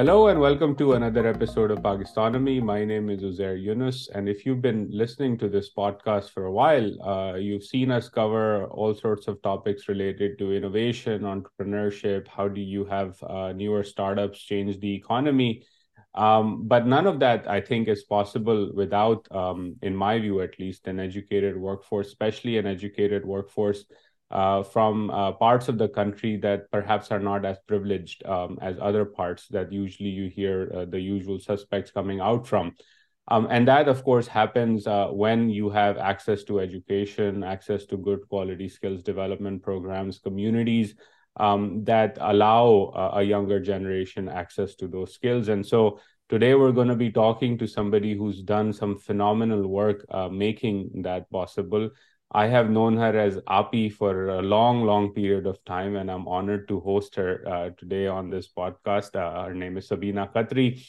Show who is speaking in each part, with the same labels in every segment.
Speaker 1: Hello and welcome to another episode of Pakistonomy. My name is Uzair Yunus, and if you've been listening to this podcast for a while, uh, you've seen us cover all sorts of topics related to innovation, entrepreneurship. How do you have uh, newer startups change the economy? Um, but none of that, I think, is possible without, um, in my view at least, an educated workforce, especially an educated workforce uh, from uh, parts of the country that perhaps are not as privileged um, as other parts that usually you hear uh, the usual suspects coming out from. Um, and that, of course, happens uh, when you have access to education, access to good quality skills development programs, communities um, that allow uh, a younger generation access to those skills. And so today we're going to be talking to somebody who's done some phenomenal work uh, making that possible. I have known her as Api for a long, long period of time, and I'm honored to host her uh, today on this podcast. Uh, her name is Sabina Khatri,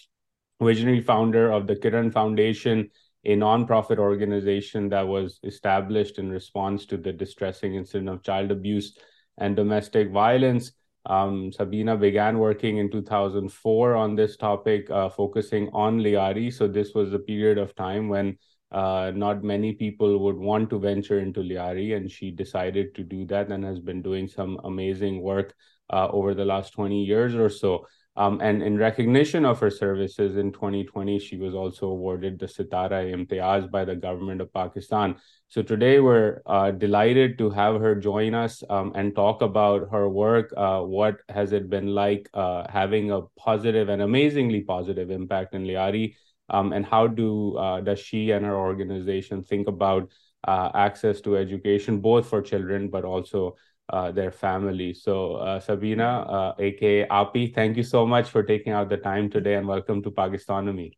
Speaker 1: visionary founder of the Kiran Foundation, a nonprofit organization that was established in response to the distressing incident of child abuse and domestic violence. Um, Sabina began working in 2004 on this topic, uh, focusing on Lyari. So, this was a period of time when uh, not many people would want to venture into Lyari, and she decided to do that and has been doing some amazing work uh, over the last 20 years or so. Um, and in recognition of her services in 2020, she was also awarded the Sitara Imtiaz by the government of Pakistan. So today we're uh, delighted to have her join us um, and talk about her work. Uh, what has it been like uh, having a positive and amazingly positive impact in Lyari? Um, and how do uh, does she and her organization think about uh, access to education both for children but also uh, their family? So uh, sabina aka uh, api thank you so much for taking out the time today and welcome to pakistonomy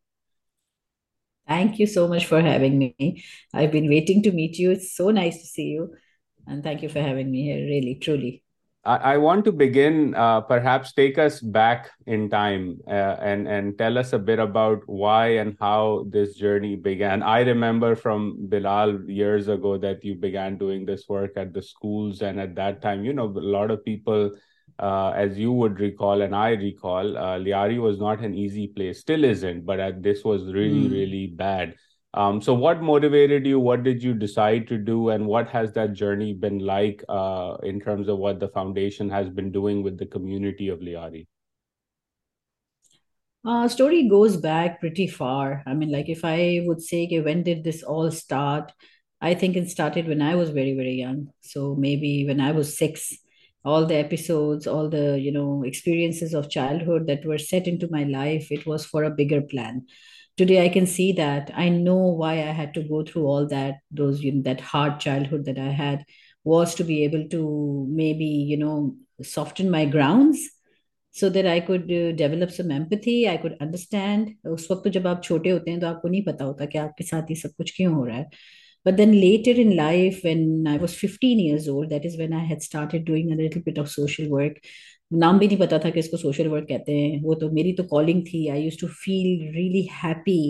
Speaker 2: thank you so much for having me. I've been waiting to meet you. It's so nice to see you. And thank you for having me here really truly
Speaker 1: I, want to begin, uh, perhaps take us back in time uh, and and tell us a bit about why and how this journey began. I remember from Bilal years ago that you began doing this work at the schools, and at that time, you know, a lot of people, uh, as you would recall and I recall, uh, Lyari was not an easy place, still isn't, but this was really mm. really bad. Um, so, what motivated you? What did you decide to do? And what has that journey been like uh, in terms of what the foundation has been doing with the community of Lyari?
Speaker 2: Uh, story goes back pretty far. I mean, like if I would say, okay, when did this all start? I think it started when I was very, very young. So maybe when I was six, all the episodes, all the, you know, experiences of childhood that were set into my life, it was for a bigger plan today i can see that i know why i had to go through all that those you know, that hard childhood that i had was to be able to maybe you know soften my grounds so that I could uh, develop some empathy, I could understand. उस वक्त तो जब आप छोटे होते हैं तो आपको नहीं पता होता कि आपके साथ ये सब कुछ क्यों हो रहा है but then later in life when i was 15 years old that is when i had started doing a little bit of social work नाम भी नहीं पता था कि इसको सोशल वर्क कहते हैं वो तो मेरी तो कॉलिंग थी I use to feel really happy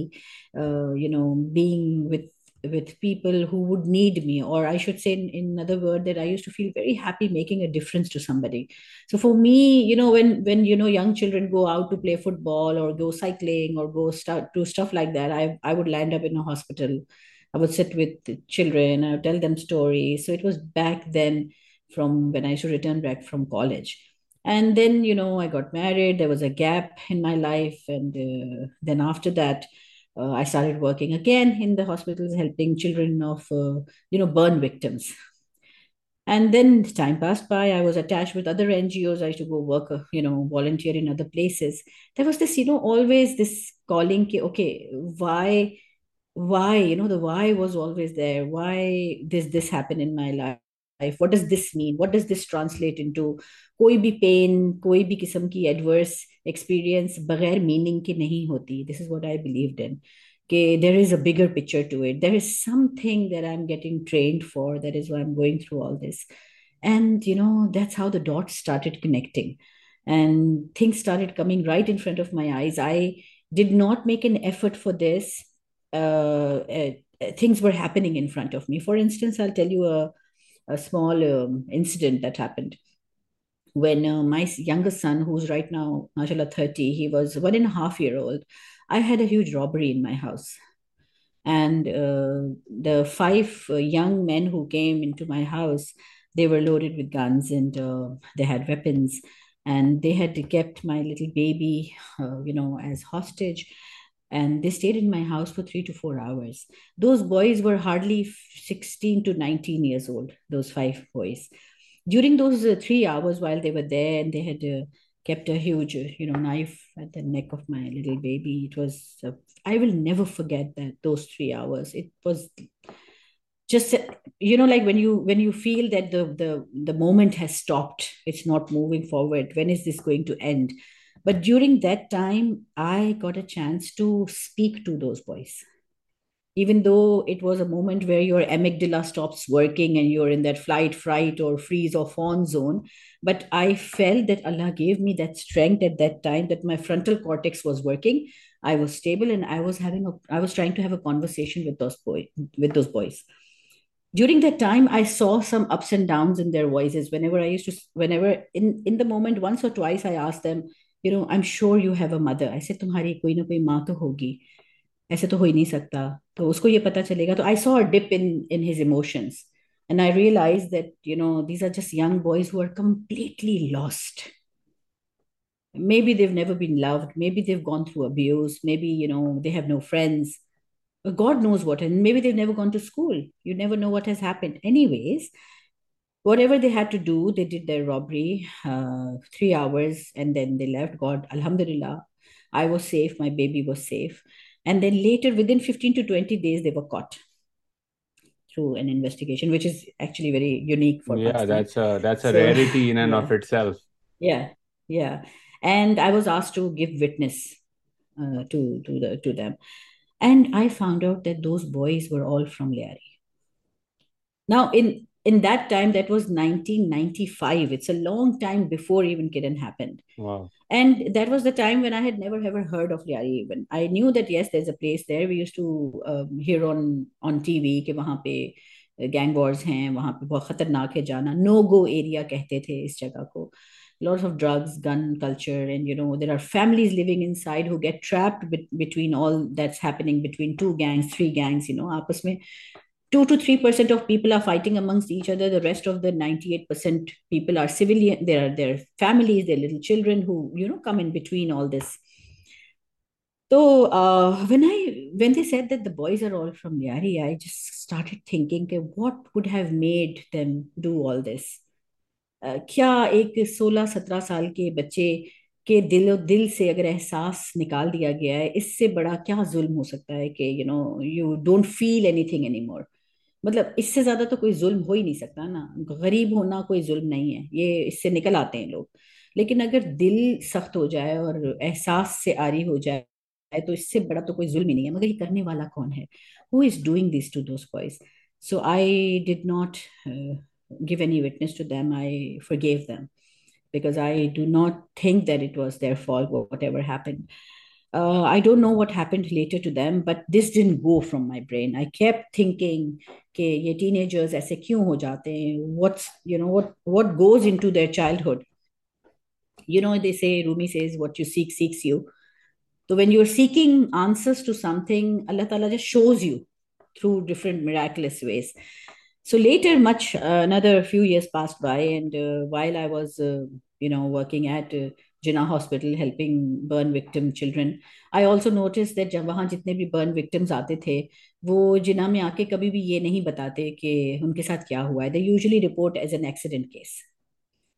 Speaker 2: you know being with with people who would need me or i should say in, in another word that i used to feel very happy making a difference to somebody so for me you know when when you know young children go out to play football or go cycling or go start do stuff like that i i would land up in a hospital i would sit with children i would tell them stories so it was back then from when i used to return back from college and then you know i got married. There was a gap in my life. And uh, then after that uh, i started working again in the hospitals helping children of uh, you know burn victims. And then time passed by. I was attached with other ngos i used to go work uh, you know volunteer in other places. There was this you know always this calling okay why why you know the why was always there. Why does this happen in my life life what does this mean what does this translate into कोई भी pen कोई भी किस्म की adverse experience बगैर meaning के नहीं होती this is what I believed in कि there is a bigger picture to it there is something that i'm getting trained for that is why i'm going through all this and you know that's how the dots started connecting and things started coming right in front of my eyes i did not make an effort for this uh, uh, things were happening in front of me for instance i'll tell you a a small um, incident that happened. when uh, my youngest son, who's right now, mashallah, 30, he was one and a half year old, I had a huge robbery in my house. And uh, the five uh, young men who came into my house, they were loaded with guns and uh, they had weapons. And they had kept my little baby, uh, you know, as hostage and they stayed in my house for three to four hours. Those boys were hardly 16 to 19 years old, those five boys. During those uh, three hours while they were there and they had uh, kept a huge, uh, you know, knife at the neck of my little baby, it was, uh, I will never forget that, those three hours. It was just you know like when you when you feel that the the the moment has stopped it's not moving forward when is this going to end but during that time, I got a chance to speak to those boys. Even though it was a moment where your amygdala stops working and you're in that flight, fright, or freeze or fawn zone. But I felt that Allah gave me that strength at that time that my frontal cortex was working. I was stable and I was having a I was trying to have a conversation with those boys with those boys during that time i saw some ups and downs in their voices whenever i used to whenever in in the moment once or twice i asked them you know I am sure you have a mother ऐसे तुम्हारी कोई ना कोई माँ तो होगी ऐसे तो हो ही नहीं सकता तो उसको ये पता चलेगा तो I saw a dip in in his emotions and i realized that you know these are just young boys who are completely lost maybe they've never been loved maybe they've gone through abuse maybe you know they have no friends god knows what and maybe they've never gone to school you never know what has happened anyways whatever they had to do, they did their robbery, uh, three hours, and then they left. God, Alhamdulillah, I was safe, my baby was safe. And then later, within 15 to 20 days, they were caught through an investigation, which is actually very unique for
Speaker 1: yeah,
Speaker 2: Pakistan.
Speaker 1: that's a that's a so, rarity in and yeah. of itself.
Speaker 2: Yeah, yeah. And I was asked to give witness uh, to to the to them, and I found out that those boys were all from Lyari. Now, in in that time that was 1995 it's a long time before even kidden happened
Speaker 1: wow
Speaker 2: and that was the time when i had never ever heard of Lyari even i knew that yes there's a place there we used to um, hear on on tv कि वहाँ पे gang wars हैं वहाँ पे बहुत खतरनाक है जाना नो गो एरिया कहते थे इस जगह को lots of drugs gun culture and you know there are families living inside who get trapped between all that's happening between two gangs three gangs you know आपस में two to three percent of people are fighting amongst each other. The rest of the ninety-eight percent people are civilian. There are their families, their little children who you know come in between all this. So uh, when I when they said that the boys are all from Lyari, I just started thinking, okay, what would have made them do all this? Uh, क्या एक 16-17 साल के बच्चे के दिल दिल से अगर एहसास निकाल दिया गया है इससे बड़ा क्या जुल्म हो सकता है कि you know you don't feel anything any more मतलब इससे ज़्यादा तो कोई जुल्म हो ही नहीं सकता ना। गरीब होना कोई जुल्म नहीं है, ये इससे निकल आते हैं लोग। लेकिन अगर दिल सख्त हो जाए और एहसास से आरी हो जाए तो इससे बड़ा तो कोई जुल्म ही नहीं है। मगर ये करने वाला कौन है? Who is doing this to those boys so I did not give any witness to them. I forgave them because i do not think that it was their fault, whatever happened. uh, I don't know what happened later to them, but this didn't go from my brain. I kept thinking, कि ये teenagers ऐसे क्यों हो जाते हैं? What's you know what what goes into their childhood? You know they say Rumi says what you seek seeks you. So when you're seeking answers to something, Allah Taala just shows you through different miraculous ways. So later, much uh, another few years passed by, and uh, while I was, uh, you know, working at uh, Jinnah Hospital helping burn victim children. I also noticed that जब वहाँ जितने भी burn victims आते थे, वो जिना में आके कभी भी ये नहीं बताते कि उनके साथ क्या हुआ है। They usually report as an accident case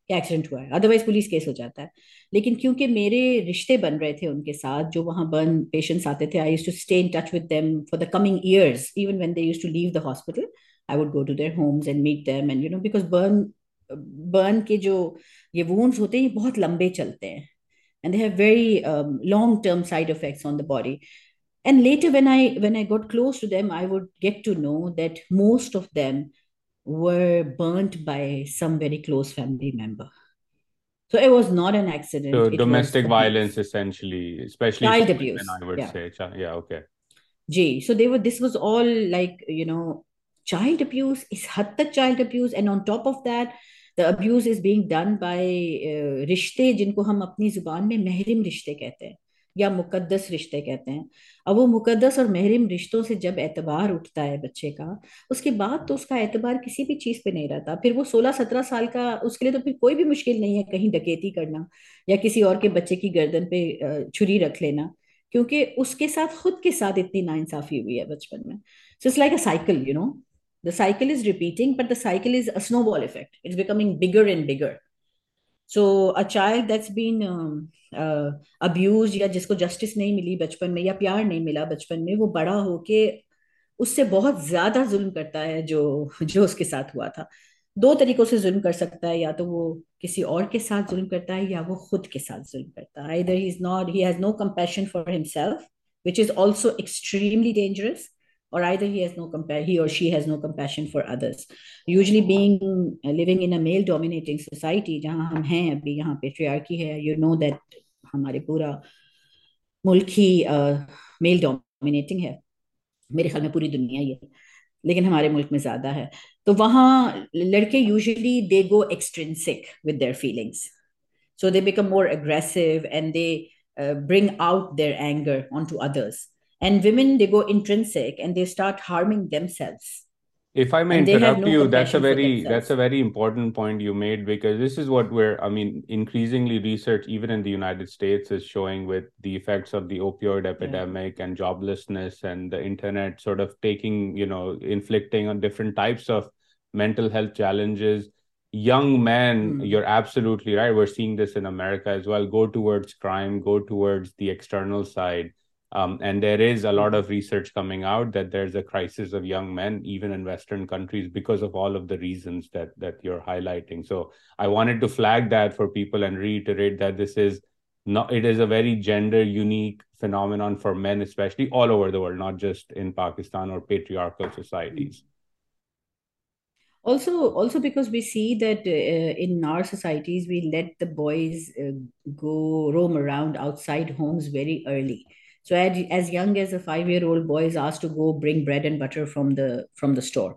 Speaker 2: क्या एक्सीडेंट हुआ है। अदरवाइज़ पुलिस केस हो जाता है। लेकिन क्योंकि मेरे रिश्ते बन रहे थे उनके साथ, जो वहाँ बर्न पेशेंट्स आते थे I used to stay in touch with them for the coming years even when they used to leave the hospital I would go to their homes and meet them and you know because burn burn के जो ये wounds होते हैं ये बहुत लंबे चलते हैं and they have very um, long term side effects on the body and later when i when i got close to them i would get to know that most of them were burnt by some very close family member so it was not an accident
Speaker 1: so domestic violence essentially especially
Speaker 2: child abuse
Speaker 1: i would yeah. say yeah okay
Speaker 2: G. so they were this was all like you know child abuse is had the child abuse and on top of that the abuse is being done by रिश्ते जिनको हम अपनी ज़ुबान में महरिम रिश्ते कहते हैं, या मुकद्दस रिश्ते कहते हैं। अब वो मुकद्दस और महरिम रिश्तों से जब एतबार उठता है बच्चे का, उसके बाद तो उसका एतबार किसी भी चीज़ पे नहीं रहता। फिर वो सोलह सत्रह साल का, उसके लिए तो फिर कोई भी मुश्किल नहीं है कहीं डकैती करना, या किसी और के बच्चे की गर्दन पे छुरी रख लेना, क्योंकि उसके साथ, खुद के साथ इतनी नाइंसाफी हुई है बचपन में। So it's like a cycle you know the cycle is repeating but the cycle is a snowball effect it's becoming bigger and bigger so a child that's been abused या जिसको जस्टिस नहीं मिली बचपन में या प्यार नहीं मिला बचपन में, वो बड़ा होके उससे बहुत ज़्यादा जुल्म करता है जो जो उसके साथ हुआ था। दो तरीकों से जुल्म कर सकता है, या तो वो किसी और के साथ जुल्म करता है, या वो खुद के साथ जुल्म करता है। Either he's not, he has no compassion for himself, which is also extremely dangerous or either he has no compare he or she has no compassion for others usually being uh, living in a male dominating society जहाँ हम हैं अभी यहाँ patriarchy है you know that हमारे पूरा मुल्क ही mail uh, dominating है मेरे ख्याल में पूरी दुनिया ही है लेकिन हमारे मुल्क में ज़्यादा है तो वहाँ लड़के usually they go extrinsic with their feelings so they become more aggressive and they bring out their anger onto others and women they go intrinsic and they start harming themselves.
Speaker 1: If i may interrupt no you that's a very that's a very important point you made because this is what we're i mean increasingly research even in the united states is showing with the effects of the opioid epidemic yeah. and joblessness and the internet sort of taking you know inflicting on different types of mental health challenges. Young men mm. you're absolutely right. We're seeing this in america as well. Go towards crime go towards the external side um, and there is a lot of research coming out that there's a crisis of young men even in western countries because of all of the reasons that that you're highlighting. So i wanted to flag that for people and reiterate that this is not it is a very gender unique phenomenon for men especially all over the world not just in pakistan or patriarchal societies.
Speaker 2: Also also because we see that uh, in our societies we let the boys uh, go roam around outside homes very early so as, as young as a five year old boy is asked to go bring bread and butter from the from the store.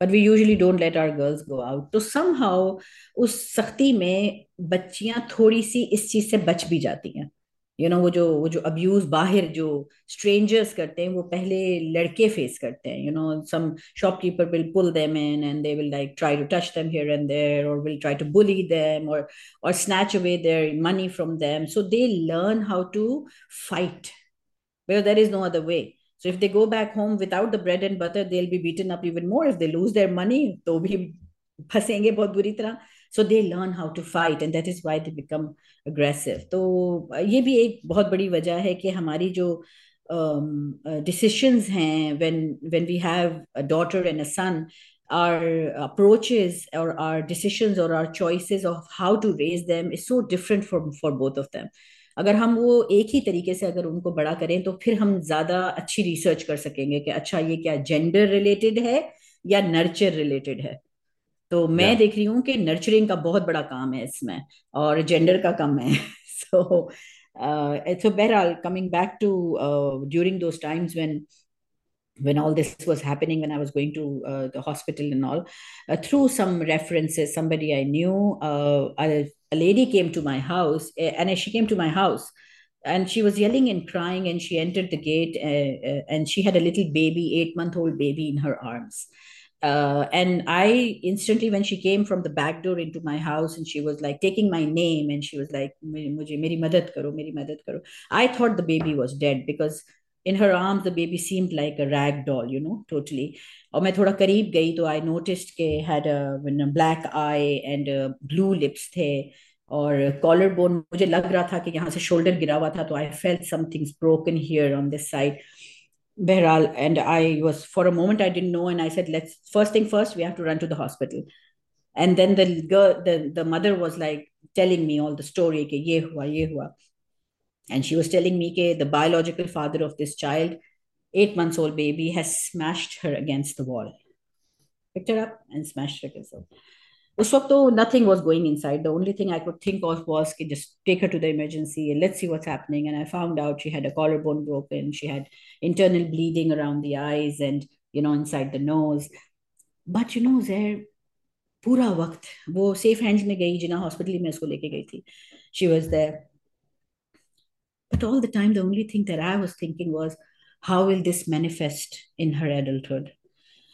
Speaker 2: But we usually don't let our girls go out. So somehow उस सख्ती में बच्चियाँ थोड़ी सी इस चीज़ से बच भी जाती हैं। यू नो वो जो वो जो अब्यूज बाहर जो स्ट्रेंजर्स करते हैं वो पहले लड़के फेस करते हैं। You know some shopkeeper will pull them in and they will like try to touch them here and there और will try to bully them और और snatch away their money from them so they learn how to fight where there is no other way. So if they go back home without the bread and butter, they'll be beaten up even more. If they lose their money, तो भी फंसेंगे बहुत बुरी तरह. So they learn how to fight, and that is why they become aggressive. तो ये भी एक बहुत बड़ी वजह है कि हमारी जो um, uh, decisions हैं when when we have a daughter and a son, our approaches or our decisions or our choices of how to raise them is so different for for both of them. अगर हम वो एक ही तरीके से अगर उनको बड़ा करें तो फिर हम ज़्यादा अच्छी रिसर्च कर सकेंगे कि अच्छा ये क्या जेंडर रिलेटेड है या नर्चर रिलेटेड है? तो मैं देख रही हूँ कि नर्चरिंग का बहुत बड़ा काम है इसमें और जेंडर का कम है। सो सो बहरहाल coming back to during those times when when all this was happening when i was going to uh, the hospital and all uh, through some references somebody i knew uh, a, a, lady came to my house eh, and she came to my house and she was yelling and crying and she entered the gate uh, and she had a little baby eight month old baby in her arms uh, and I instantly, when she came from the back door into my house, and she was like taking my name, and she was like, "Mujhe meri madad karo, meri madad karo." I thought the baby was dead because in her arms the baby seemed like a rag doll you know totally और मैं थोड़ा करीब गई तो I notice के had black eye and blue lips थे और collar bone मुझे लग रहा था कि यहाँ से शोल्डर गिरा हुआ था तो I fell something broken here on this side बहरहाल and I was for a moment I didn't know and I said let's first thing first we have to run to the hospital and then the mother was like telling me all the story कि ये हुआ ये हुआ. And she was telling me के the biological father of this child eight months old baby, has smashed her against the wall. Picked her up and smashed her against the wall. उस वक्त तो nothing was going inside. The only thing I could think of was कि just take her to the emergency and let's see what's happening. And I found out she had a collarbone broken. She had internal bleeding around the eyes and, you know, inside the nose. But, you know, there, पूरा वक्त वो safe hands में गई जिना hospital में उसको लेके गई थी she was there But all the time, the only thing that I was thinking was, how will this manifest in her adulthood?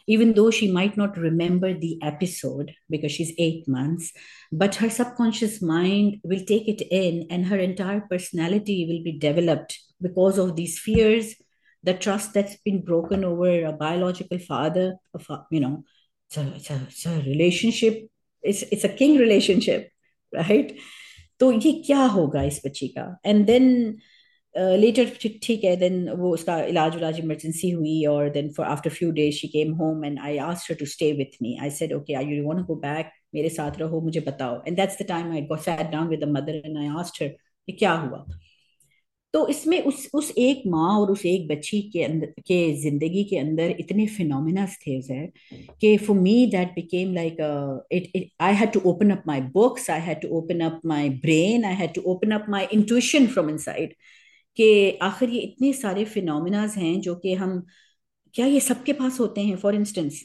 Speaker 2: Even though she might not remember the episode because she's eight months, but her subconscious mind will take it in and her entire personality will be developed because of these fears, the trust that's been broken over a biological father, of, you know, it's a, it's a, it's a relationship, it's, it's a king relationship, right? तो ये क्या होगा इस बच्ची का and then later ठीक है then वो उसका इलाज उलाज इमरजेंसी हुई और then for after few days she came home and I asked her to stay with me I said okay I you want to go back मेरे साथ रहो, मुझे बताओ. And that's the time I got sat down with the mother and I asked her कि क्या हुआ? तो इसमें उस उस एक माँ और उस एक बच्ची के अंदर के ज़िंदगी के अंदर इतने फिनोमिनास थे सर कि for me that became like it I had to open up my books I had to open up my brain I had to open up my intuition from inside कि आखिर ये इतने सारे phenomenas हैं जो कि हम, क्या ये सबके पास होते हैं? For instance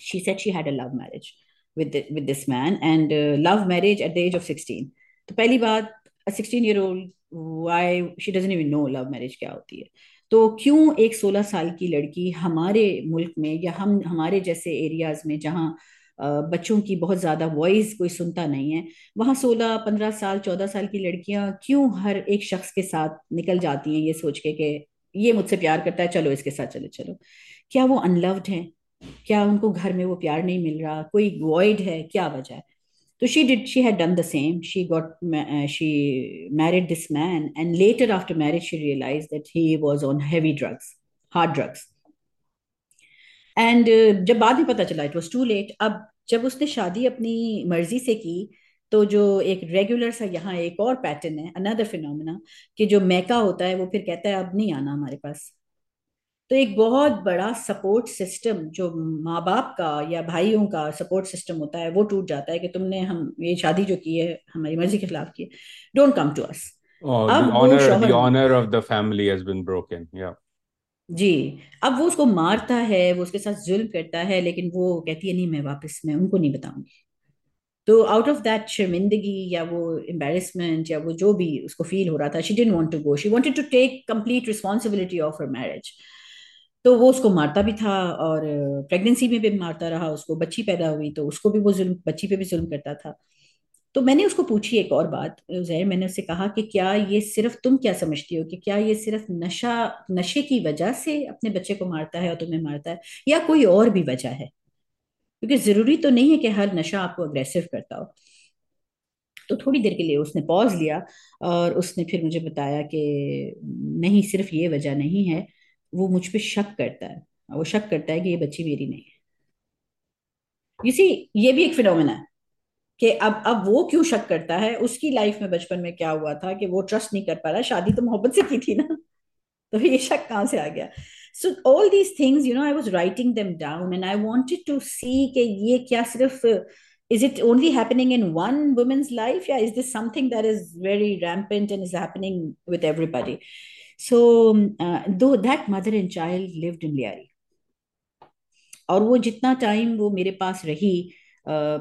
Speaker 2: she said she had a love marriage with with this man and love marriage at the age of 16 तो पहली बात 16 year old why she doesn't even know love marriage क्या होती है? तो क्यों एक सोलह साल की लड़की हमारे मुल्क में या हम, हमारे जैसे एरियाज़ में जहाँ बच्चों की बहुत ज़्यादा वॉइस कोई सुनता नहीं है वहाँ सोलह पंद्रह साल चौदह साल की लड़कियाँ क्यों हर एक शख्स के साथ निकल जाती हैं ये सोच के कि ये मुझसे प्यार करता है चलो इसके साथ चले चलो क्या वो अनलव्ड हैं क्या उनको घर में वो प्यार नहीं मिल रहा कोई वॉइड है क्या वजह है तो she did, she had done the same. She got, uh, she married this man. And later after marriage, she realized that he on heavy drugs, hard drugs. And जब बाद में पता चला इट वॉज़ टू लेट अब जब उसने शादी अपनी मर्ज़ी से की तो जो एक रेगुलर सा यहाँ एक और पैटर्न है अनदर फिनोमिना कि जो मैका होता है वो फिर कहता है अब नहीं आना हमारे पास. तो एक बहुत बड़ा सपोर्ट सिस्टम जो माँ बाप का या भाइयों का सपोर्ट सिस्टम होता है वो टूट जाता है कि तुमने हम ये शादी जो की है हमारी मर्ज़ी के खिलाफ की डोंट कम टू अस जी, अब वो उसको मारता है, वो उसके साथ जुल्म करता है, लेकिन वो कहती है, नहीं, मैं वापस, मैं उनको नहीं बताऊँगी। तो आउट ऑफ़ दैट शर्मिंदगी या वो एम्बेरसमेंट या वो जो भी उसको फील हो रहा था she didn't want to go she wanted to take complete responsibility of her marriage तो वो उसको मारता भी था और प्रेगनेंसी में भी मारता रहा, उसको बच्ची पैदा हुई तो उसको भी वो जुल्म, बच्ची पे भी जुल्म करता था। तो मैंने उसको पूछी एक और बात जहर मैंने उससे कहा कि क्या ये सिर्फ़ तुम क्या समझती हो कि क्या ये सिर्फ़ नशा, नशे की वजह से अपने बच्चे को मारता है और तुम्हें मारता है या कोई और भी वजह है? क्योंकि ज़रूरी तो नहीं है कि हर नशा आपको अग्रेसिव करता हो। तो थोड़ी देर के लिए उसने पॉज लिया और उसने फिर मुझे बताया कि नहीं, सिर्फ़ ये वजह नहीं है, वो मुझ पर शक करता है। वो शक करता है कि ये बच्ची मेरी नहीं है। इसी ये भी एक फिनोमिना है। कि अब अब वो क्यों शक करता है? उसकी लाइफ में बचपन में क्या हुआ था कि वो ट्रस्ट नहीं कर पा रहा? शादी तो मोहब्बत से की थी ना। तो ये शक कहाँ से आ गया? So all these things you know I was writing them down and I wanted to see कि ये क्या सिर्फ़ is it only happening in one women's life या is this something that is very rampant and is happening with everybody so though that mother and child lived in Lyari और वो जितना time वो मेरे पास रही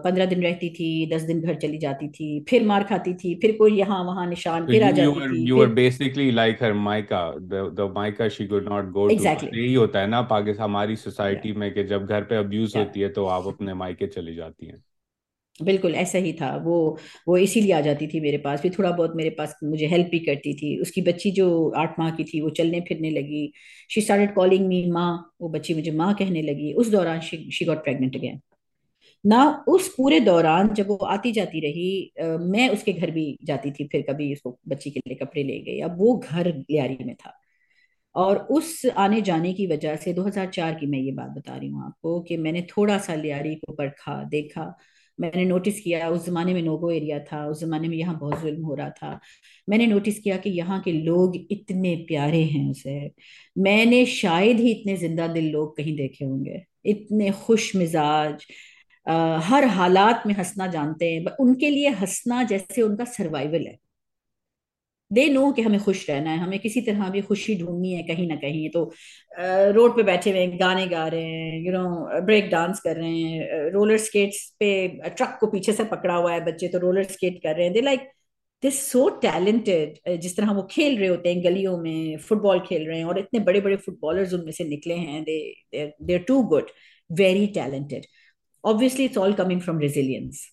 Speaker 2: पंद्रह दिन रहती थी दस दिन घर चली जाती थी फिर मार खाती थी फिर कोई यहाँ वहाँ निशान फिर आ जाती
Speaker 1: थी were basically like her Maika. The the Maika she could not go exactly. यही होता है ना पाकिस्तान हमारी सोसाइटी yeah. में कि जब घर पे अब्यूज yeah. होती है तो आप अपने मायके चली जाती हैं।
Speaker 2: बिल्कुल ऐसा ही था। वो वो इसीलिए आ जाती थी मेरे पास। फिर थोड़ा बहुत मेरे पास मुझे हेल्प भी करती थी। उसकी बच्ची जो आठ माह की थी वो चलने फिरने लगी। शी स्टार्टेड कॉलिंग मी माँ। वो बच्ची मुझे माँ कहने लगी। उस दौरान she she got pregnant again ना उस पूरे दौरान जब वो आती जाती रही आ, मैं उसके घर भी जाती थी फिर कभी उसको बच्ची के लिए कपड़े ले गई। अब वो घर लियारी में था। और उस आने जाने की वजह से 2004 की मैं ये बात बता रही हूँ आपको कि मैंने थोड़ा सा लियारी को परखा देखा। मैंने नोटिस किया उस जमाने में नोगो एरिया था उस जमाने में यहाँ बहुत जुल्म हो रहा था। मैंने नोटिस किया कि यहाँ के लोग इतने प्यारे हैं उसे। मैंने शायद ही इतने ज़िंदा दिल लोग कहीं देखे होंगे। इतने खुश मिजाज हर हालात में हंसना जानते हैं उनके लिए हंसना जैसे उनका सर्वाइवल है। दे नो कि हमें खुश रहना है, हमें किसी तरह भी खुशी ढूंढनी है कहीं ना कहीं तो रोड पे बैठे हुए गाने गा रहे हैं यू नो ब्रेक डांस कर रहे हैं रोलर स्केट्स पे ट्रक को पीछे से पकड़ा हुआ है बच्चे तो रोलर स्केट कर रहे हैं। They like this so talented जिस तरह वो खेल रहे होते हैं, गलियों में फुटबॉल खेल रहे हैं, और इतने बड़े बड़े फुटबॉलर्स उनमें से निकले हैं they there too good very talented obviously it's all coming from resilience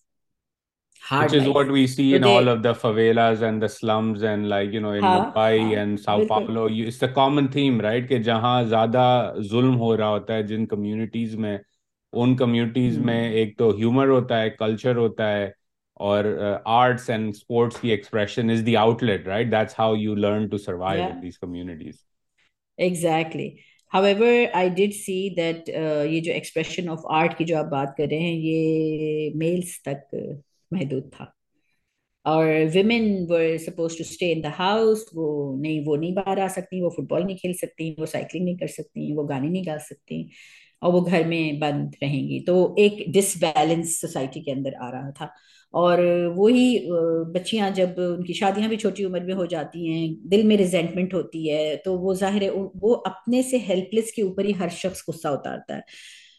Speaker 1: hard which is life. what we see so in they, all of the favelas and the slums and like you know in हाँ, Mumbai हाँ, and Sao Paulo it's the common theme right कि जहाँ ज्यादा जुल्म हो रहा होता है जिन communities में उन communities में एक तो humor होता है culture होता है और uh, arts and sports की expression is the outlet right that's how you learn to survive yeah. in these communities
Speaker 2: exactly However i did see that uh, ये जो expression of art की जो आप बात कर रहे हैं ये males तक महदूद था। और women were suppose to stay in the house वो नहीं वो नहीं बाहर आ सकती वो फुटबॉल नहीं खेल सकती वो साइकिलिंग नहीं कर सकती वो गाने नहीं गा सकती और वो घर में बंद रहेंगी। तो एक डिसबैलेंस सोसाइटी के अंदर आ रहा था। और वही बच्चियाँ जब उनकी शादियाँ भी छोटी उम्र में हो जाती हैं दिल में रिजेंटमेंट होती है तो वो ज़ाहिर है वो अपने से हेल्पलेस के ऊपर ही हर शख्स गुस्सा उतारता है।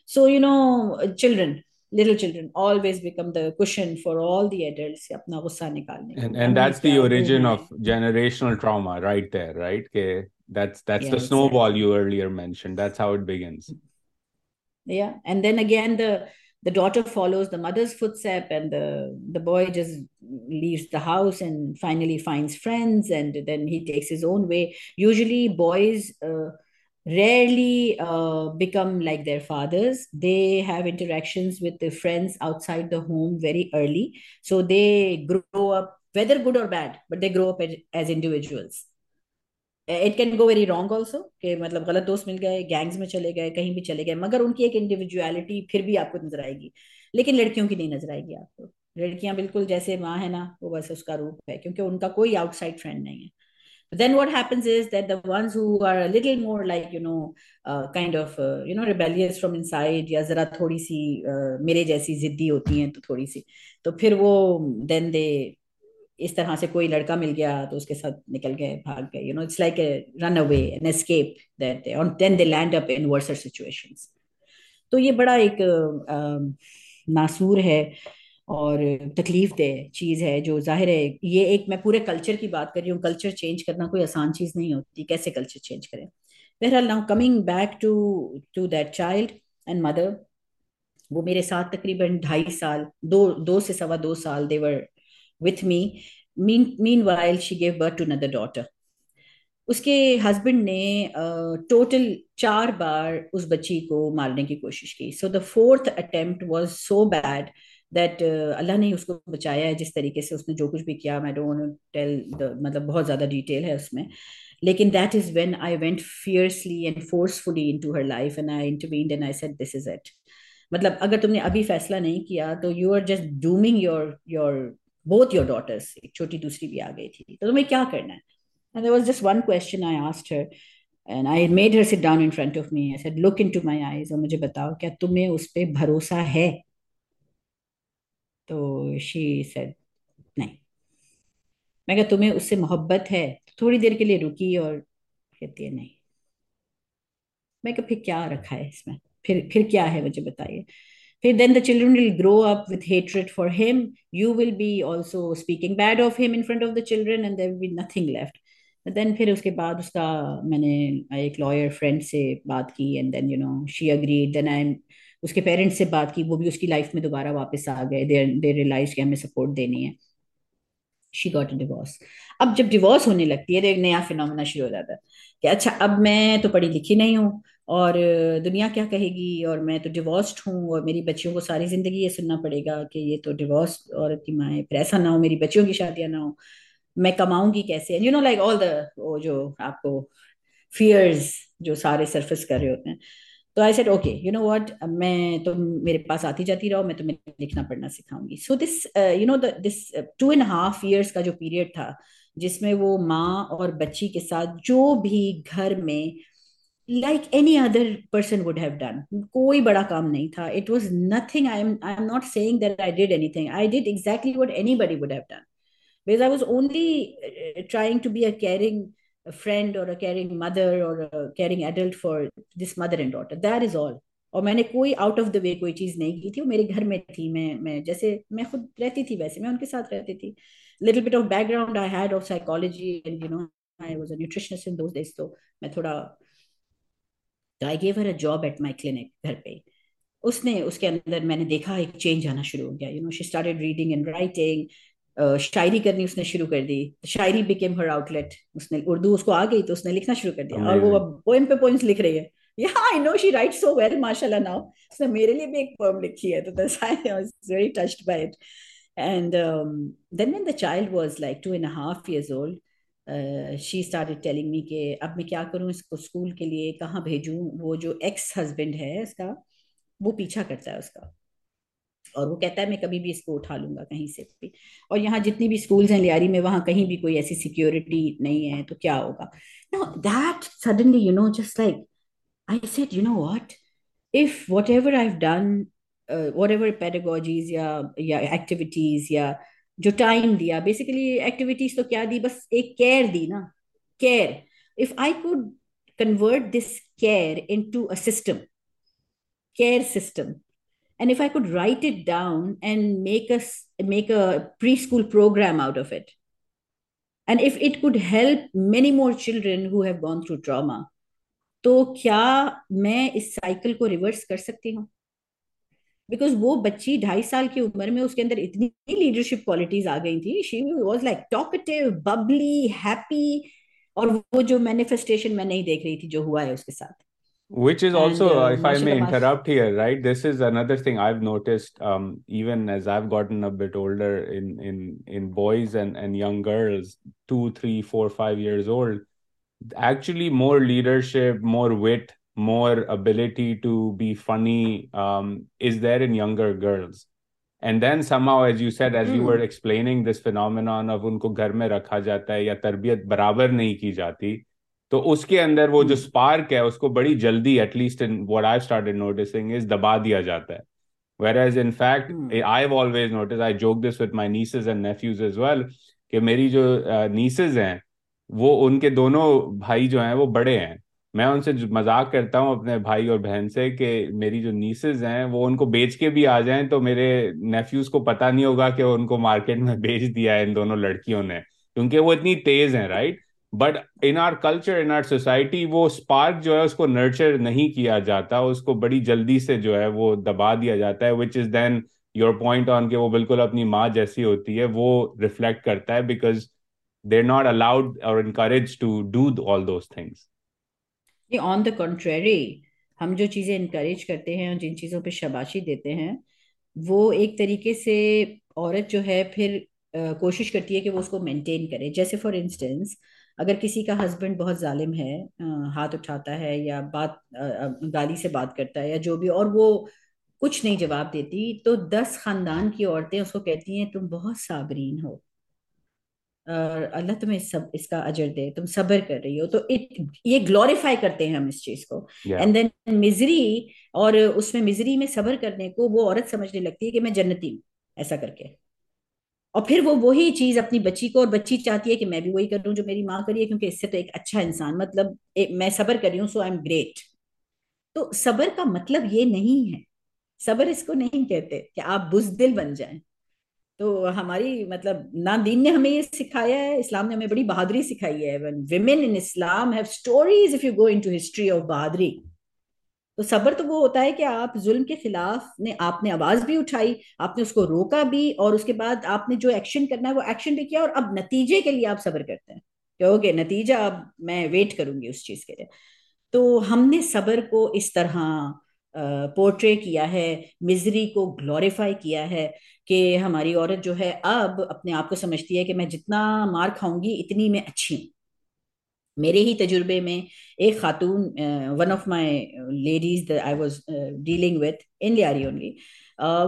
Speaker 2: So you know children little children always become the cushion for all the adults अपना गुस्सा निकालने
Speaker 1: and and that's the origin of generational trauma right there right के that's that's the snowball you earlier mention that's how it begins
Speaker 2: yeah and then again the the daughter follows the mother's footstep and the the boy just leaves the house and finally finds friends and then he takes his own way usually boys uh, rarely uh, become like their fathers. They have interactions with the friends outside the home very early. So they grow up, whether good or bad, but they grow up as individuals. It can go very wrong also कि मतलब गलत दोस्त मिल गए gangs में चले गए कहीं भी चले गए मगर उनकी एक इंडिविजुअलिटी फिर भी आपको नज़र आएगी। लेकिन लड़कियों की नहीं नज़र आएगी आपको। लड़कियाँ बिल्कुल जैसे माँ है ना वो बस उसका रूप है क्योंकि उनका कोई आउटसाइड फ्रेंड नहीं है। Then what happens is that the ones who are a little more like you know uh, kind of uh, you know rebellious from inside या जरा थोड़ी सी uh, मेरे जैसी जिद्दी होती हैं तो थोड़ी सी तो फिर वो then they इस तरह से कोई लड़का मिल गया तो उसके साथ निकल गए भाग गए you know it's like run away an escape और then they land up in worser situations तो ये बड़ा एक नासूर है और तकलीफ़ दे चीज़ है जो ज़ाहिर है ये एक मैं पूरे कल्चर की बात कर रही हूँ कल्चर चेंज करना कोई आसान चीज़ नहीं होती, कैसे कल्चर चेंज करें? बहरहाल now coming back to to that child and mother वो मेरे साथ तकरीबन ढाई साल, दो दो से सवा दो साल there were me mean meanwhile she gave birth to another daughter उसके हस्बैंड ने टोटल चार बार उस बच्ची को मारने की कोशिश की। So the fourth attempt was so bad that अल्लाह ने उसको बचाया है जिस तरीके से उसने जो कुछ भी किया। मैं डोंट टेल मतलब बहुत ज़्यादा डिटेल है उसमें। लेकिन that is when I went fiercely and forcefully into her life and I intervened and I said this is it मतलब अगर तुमने अभी फैसला नहीं किया तो you are just dooming your your both your daughters एक छोटी दूसरी भी आ गई थी। तो तुम्हें क्या करना है? And there was just one question I asked her, and I made her sit down in front of me. I said, "Look into my eyes और मुझे बताओ क्या तुम्हें उस पर भरोसा है? तो शी सेड नहीं. मैं कहा तुम्हें उससे मोहब्बत है? थोड़ी देर के लिए रुकी और कहती है नहीं. मैं कहा फिर क्या रखा है इसमें? फिर फिर क्या है मुझे बताइए? फिर then the children will grow up with hatred for him you will be also speaking bad of him in front of the children and there will be nothing left then फिर उसके बाद उसका मैंने एक लॉयर फ्रेंड से बात की and then you know she agreed then I उसके पेरेंट्स से बात की, वो भी उसकी लाइफ में दोबारा वापस आ गए. दे रियलाइज़ कि हमें सपोर्ट देनी है. शी गॉट डिवोर्स अब जब डिवोर्स होने लगती है तो एक नया फिनोमिना शुरू हो जाता है कि अच्छा अब मैं तो पढ़ी लिखी नहीं हूँ और दुनिया क्या कहेगी? और मैं तो डिवोर्स्ड हूँ और मेरी बच्चियों को सारी ज़िंदगी ये सुनना पड़ेगा कि ये तो डिवोर्स औरत की माँ है। फिर ऐसा ना हो मेरी बच्चियों की शादियाँ ना हो। मैं कमाऊँगी कैसे? You know like all the वो जो आपको फियर्स जो सारे सरफेस कर रहे होते हैं। तो I said okay you know what मैं तो मेरे पास आती जाती रहो, मैं तुम्हें लिखना पढ़ना सिखाऊँगी। So this you know this two and half years का जो पीरियड था, जिसमें वो माँ और बच्ची के साथ जो भी घर में Like any other person would have done कोई बड़ा काम नहीं था it was nothing I am I am not saying that I did anything I did exactly what anybody would have done because I was only uh, trying to be a caring friend or a caring mother or a caring adult for this mother and daughter. That is all. और मैंने कोई out of the way कोई चीज नहीं की थी वो मेरे घर में थी मैं मैं जैसे मैं खुद रहती थी वैसे मैं उनके साथ रहती थी little bit of background I had of psychology and you know I was a nutritionist in those days तो मैं थोड़ा I gave her a job at my clinic घर पे। उसने उसके अंदर मैंने देखा एक चेंज आना शुरू हो गया। You know she started reading and writing शायरी करनी उसने शुरू कर दी। शायरी बिकेम हर आउटलेट उसने उर्दू उसको आ गई तो उसने लिखना शुरू कर दिया। और वो अब पोएम पे पोएम्स लिख रही है। I know she writes so well mashallah now so मेरे लिए भी एक poem लिखी है तो I was very touched by it and um, then when the child was like two and a half uh, she started telling कि अब मैं क्या करूँ इसको स्कूल के लिए कहाँ भेजूँ? वो जो एक्स हस्बैंड है इसका वो पीछा करता है उसका। और वो कहता है मैं कभी भी इसको उठा लूँगा कहीं से भी। और यहाँ जितनी भी स्कूल्स हैं लियारी में वहाँ कहीं भी कोई ऐसी सिक्योरिटी नहीं है तो क्या होगा? No that suddenly you know just like I said you know what if whatever I done whatever pedagogies या या एक्टिविटीज़ या जो टाइम दिया। बेसिकली एक्टिविटीज़ तो क्या दी? बस एक केयर दी ना। Care if I could convert this care into a care system and if I could write it down and make make a preschool program out of it and if it could help many more children who have gone through trauma तो क्या मैं इस cycle को reverse कर सकती हूँ? Because वो बच्ची ढाई साल की उम्र में उसके अंदर इतनी लीडरशिप क्वालिटीज आ गई थी she was like talkative bubbly happy और वो जो मैनिफेस्टेशन मैं नहीं देख रही थी जो हुआ है उसके साथ
Speaker 1: which is also and, uh, if i may interrupt here right this is another thing i've noticed um, even as i've gotten a bit older in in in boys and and young girls two three four five years old actually more leadership more wit more ability to be funny um, is there in younger girls and then somehow as you said as mm. you were explaining this phenomenon of unko ghar mein rakha jata hai ya tarbiyat barabar nahi ki jati तो उसके अंदर वो जो spark hmm. है उसको बड़ी जल्दी at least in what I started noticing is दबा दिया जाता है whereas in fact mm. i've always noticed i joke this with my nieces and nephews as well कि मेरी जो नीसेज uh, हैं वो उनके दोनों भाई जो हैं वो बड़े हैं मैं उनसे मज़ाक करता हूँ अपने भाई और बहन से कि मेरी जो नीसेज हैं, वो उनको बेच के भी आ जाएँ तो मेरे नेफ्यूज को पता नहीं होगा कि उनको मार्केट में बेच दिया है इन दोनों लड़कियों ने। क्योंकि वो इतनी तेज हैं right but in our culture in our society वो स्पार्क जो है, उसको नर्चर नहीं किया जाता, उसको बड़ी जल्दी से जो है, वो दबा दिया जाता है which is then your point on के वो बिल्कुल अपनी माँ जैसी होती है, वो रिफ्लेक्ट करता है बिकॉज़ दे नॉट अलाउड और encourage to do all those things
Speaker 2: on the contrary हम जो चीज़ें इनकरेज करते हैं और जिन चीज़ों पे शबाशी देते हैं वो एक तरीके से औरत जो है फिर uh, कोशिश करती है कि वो उसको मेंटेन करे। जैसे फॉर इंस्टेंस अगर किसी का हस्बैंड बहुत जालिम है आ, हाथ उठाता है या बात आ, गाली से बात करता है या जो भी और वो कुछ नहीं जवाब देती तो दस खानदान की औरतें उसको कहती हैं तुम बहुत साबरीन हो। अल्लाह तुम्हें सब इसका अजर दे तुम सब्र कर रही हो। तो इट ये ग्लोरीफाई करते हैं हम इस चीज़ को। एंड देन मिजरी और उसमें मिजरी में सब्र करने को वो औरत समझने लगती है कि मैं जन्नती हूँ ऐसा करके। और फिर वो वही चीज़ अपनी बच्ची को और बच्ची चाहती है कि मैं भी वही करूँ जो मेरी माँ करी है क्योंकि इससे तो एक अच्छा इंसान मतलब एक, मैं सबर कर रही हूँ सो आई एम ग्रेट तो सबर का मतलब ये नहीं है। सबर इसको नहीं कहते कि आप बुजदिल बन जाएँ। तो हमारी मतलब ना दीन ने हमें ये सिखाया है, इस्लाम ने हमें बड़ी बहादुरी सिखाई है। Women in Islam have stories if you go into history of बहादुरी तो सब्र तो वो होता है कि आप जुल्म के खिलाफ ने, आपने आवाज़ भी उठाई, आपने उसको रोका भी, और उसके बाद आपने जो एक्शन करना है, वो एक्शन भी किया, और अब नतीजे के लिए आप सब्र करते हैं। कि नतीजा अब मैं वेट करूँगी उस चीज़ के लिए। तो हमने सब्र को इस तरह पोर्ट्रे किया है मिजरी को ग्लोरीफाई किया है। कि हमारी औरत जो है अब अपने आप को समझती है कि मैं जितना मार खाऊँगी, इतनी मैं अच्छी हूँ। मेरे ही तजुर्बे में एक खातून one of my ladies I was dealing with in Lyari only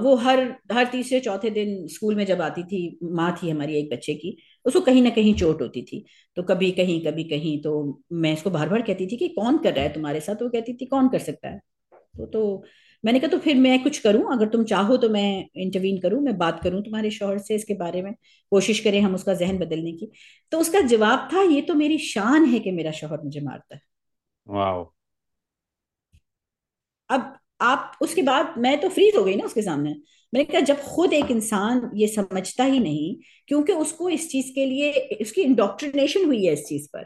Speaker 2: वो हर हर तीसरे, चौथे दिन स्कूल में जब आती थी, माँ थी हमारी एक बच्चे की, उसको कहीं ना कहीं चोट होती थी। तो कभी कहीं कभी कहीं तो मैं इसको बार बार कहती थी कि कौन कर रहा है तुम्हारे साथ? वो कहती थी, कौन कर सकता है? तो तो मैंने कहा तो फिर मैं कुछ करूँ? अगर तुम चाहो तो मैं इंटरवीन करूँ मैं बात करूँ तुम्हारे शौहर से इसके बारे में। कोशिश करें हम उसका जहन बदलने की। तो उसका जवाब था ये तो मेरी शान है कि मेरा शौहर मुझे मारता है।
Speaker 1: वाह
Speaker 2: अब आप उसके बाद मैं तो फ्रीज हो गई ना उसके सामने। मैंने कहा जब खुद एक इंसान ये समझता ही नहीं क्योंकि उसको इस चीज़ के लिए उसकी इंडोक्ट्रिनेशन हुई है इस चीज़ पर।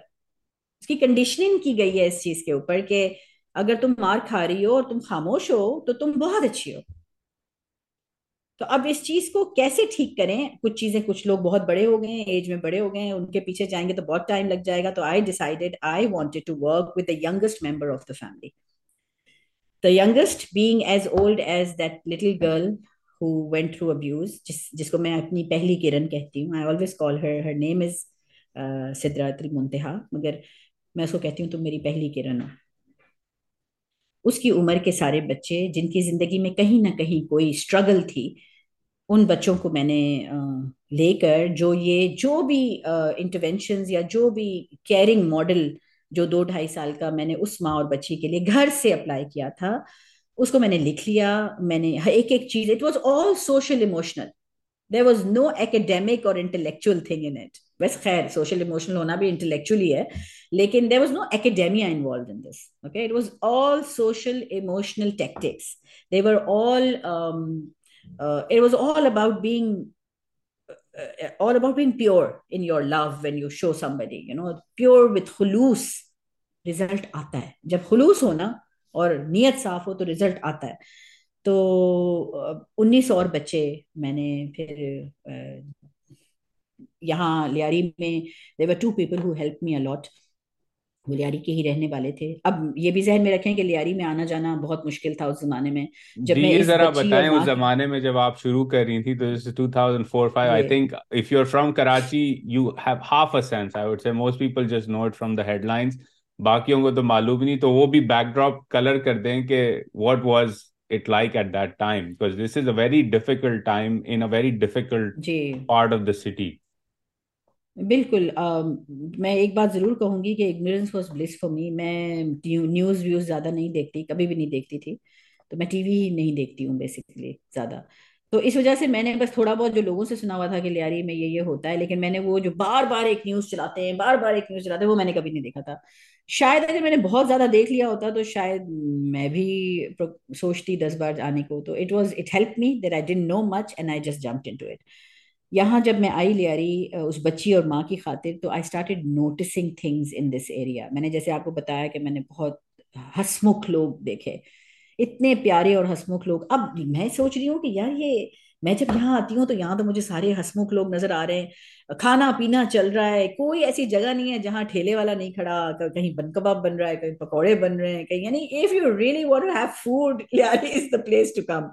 Speaker 2: उसकी कंडीशनिंग की गई है इस चीज़ के ऊपर कि अगर तुम मार खा रही हो और तुम खामोश हो तो तुम बहुत अच्छी हो। तो अब इस चीज़ को कैसे ठीक करें? कुछ चीज़ें, कुछ लोग बहुत बड़े हो गए हैं, एज में बड़े हो गए हैं, उनके पीछे जाएँगे तो बहुत टाइम लग जाएगा। तो I decided I wanted to work with the youngest member of the family the youngest being as old as that little girl who went through abuse, जिस, जिसको मैं अपनी पहली किरण कहती हूँ। I always call her her name is Sidratul Muntaha, मगर मैं उसको कहती हूँ, तुम मेरी पहली किरण हो। उसकी उम्र के सारे बच्चे, जिनकी ज़िंदगी में कहीं ना कहीं कोई स्ट्रगल थी, उन बच्चों को मैंने लेकर जो ये, जो भी इंटरवेंशंस या जो भी केयरिंग मॉडल जो दो ढाई साल का मैंने उस माँ और बच्ची के लिए घर से अप्लाई किया था, उसको मैंने लिख लिया, मैंने एक एक चीज़ it was all social emotional there was no academic और इंटेलेक्चुअल थिंग इन इट बस खैर सोशल इमोशनल होना भी इंटेलेक्चुअली है लेकिन there was no academia involve in this okay it was all social emotional tactics they were all it was all about being uh, all about being pure in your love when you show somebody you know? Pure with khulus result आता है. जब खुलूस हो ना और नीयत साफ़ हो तो रिज़ल्ट आता है. तो उन्नीस और बच्चे मैंने फिर यहाँ लियारी में there were two people who help me a lot वो लियारी के ही रहने वाले थे। अब ये भी जहन में रखें कि लियारी में आना जाना बहुत मुश्किल था उस जमाने में।
Speaker 1: जब मैं ये जरा बताएँ उस जमाने में जब आप शुरू कर रही थी तो जैसे 2004 5 I think if you are from Karachi you have half a sense I would say most people just know it from the headlines बाकियों को तो मालूम नहीं तो वो भी बैकड्रॉप कलर कर दें कि what was it like at that time because this is a very difficult time in a very difficult part of the city.
Speaker 2: बिल्कुल मैं एक बात ज़रूर कहूँगी कि ignorance was bliss for me मैं न्यूज़ व्यूज़ ज़्यादा नहीं देखती, कभी भी नहीं देखती थी। तो मैं टीवी नहीं देखती हूँ बेसिकली ज़्यादा। तो इस वजह से मैंने बस थोड़ा बहुत जो लोगों से सुना हुआ था कि लियारी में ये ये होता है, लेकिन मैंने वो जो बार बार एक न्यूज़ चलाते हैं बार बार एक न्यूज़ चलाते हैं, वो मैंने कभी नहीं देखा था। शायद अगर मैंने बहुत ज़्यादा देख लिया होता तो शायद मैं भी सोचती दस बार आने को। तो it was it help me that I didn't know much and I just jump into it यहाँ जब मैं आई लियारी उस बच्ची और माँ की खातिर तो I started noticing things in this area मैंने जैसे आपको बताया कि मैंने बहुत हसमुख लोग देखे। इतने प्यारे और हसमुख लोग। अब मैं सोच रही हूँ कि यार ये, मैं जब यहाँ आती हूँ तो यहाँ तो मुझे सारे हसमुख लोग नज़र आ रहे हैं। खाना पीना चल रहा है। कोई ऐसी जगह नहीं है जहाँ ठेले वाला नहीं खड़ा। कहीं बन कबाब बन रहा है, कहीं पकौड़े बन रहे हैं, कहीं, यानी if you really want to have food is the place to come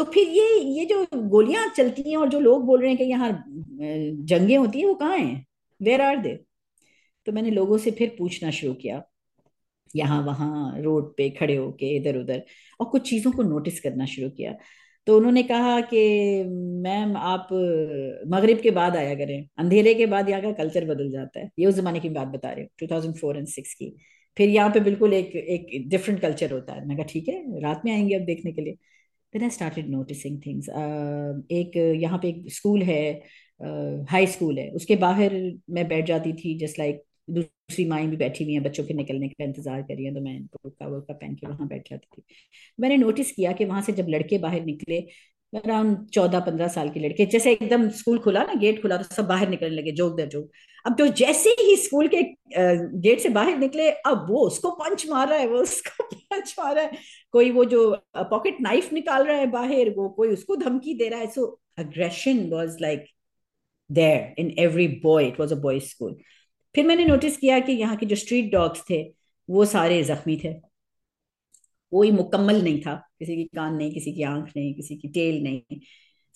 Speaker 2: तो फिर ये ये जो गोलियाँ चलती हैं और जो लोग बोल रहे हैं कि यहाँ जंगे होती है, वो कहाँ हैं? वेर आर दे तो मैंने लोगों से फिर पूछना शुरू किया। यहाँ, वहाँ, रोड पे खड़े होके इधर उधर और कुछ चीज़ों को नोटिस करना शुरू किया। तो उन्होंने कहा कि मैम आप मगरिब के बाद आया करें। अंधेरे के बाद यहाँ का कल्चर बदल जाता है। ये उस जमाने की बात बता रहे हो 2004 एंड सिक्स की। फिर यहाँ पे बिल्कुल एक एक डिफरेंट कल्चर होता है। मैं कहा, ठीक है, रात में आएँगे अब देखने के लिए। Then I started noticing things एक यहाँ पे एक स्कूल है हाई uh, स्कूल है। उसके बाहर मैं बैठ जाती थी जस्ट लाइक like, दूसरी माएँ भी बैठी हुई हैं बच्चों के निकलने का इंतज़ार कर रही हैं तो मैं बुरका वर्का पहन के वहाँ बैठ जाती थी। मैंने नोटिस किया कि वहाँ से जब लड़के बाहर निकले अराउंड चौदह पंद्रह साल के लड़के। जैसे एकदम स्कूल खुला ना, गेट खुला तो सब बाहर निकलने लगे जोक दर जोक अब तो जैसे ही स्कूल के गेट से बाहर निकले, अब वो उसको पंच मार रहा है, वो उसको पंच मार रहा है। कोई वो जो पॉकेट नाइफ निकाल रहा है बाहर, वो कोई उसको धमकी दे रहा है। So aggression was like there in every boy it was a boy school फिर मैंने नोटिस किया कि यहाँ के जो स्ट्रीट डॉग्स थे, वो सारे जख्मी थे। कोई मुकम्मल नहीं था। किसी की कान नहीं किसी की आँख नहीं किसी की टेल नहीं।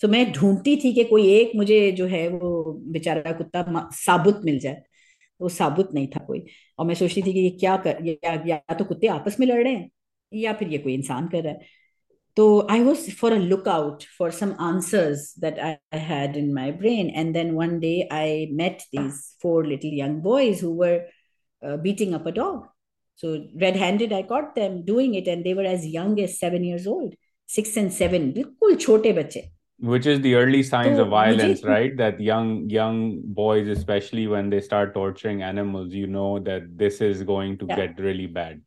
Speaker 2: तो मैं ढूंढती थी कि कोई एक मुझे जो है वो बेचारा कुत्ता साबुत मिल जाए। वो साबुत नहीं था कोई। और मैं सोचती थी कि ये क्या कर या, या तो कुत्ते आपस में लड़ रहे हैं या फिर ये कोई इंसान कर रहा है। तो I was for a look out for some answers that I had in my brain and then one day I met these four little young boys who were beating up a dog So red-handed, I caught them doing it, and they were as young as seven years old, six and seven, बिल्कुल छोटे बच्चे.
Speaker 1: Which is the early signs of violence, right? That young young boys, especially when they start torturing animals, you know that this is going to yeah. get really bad.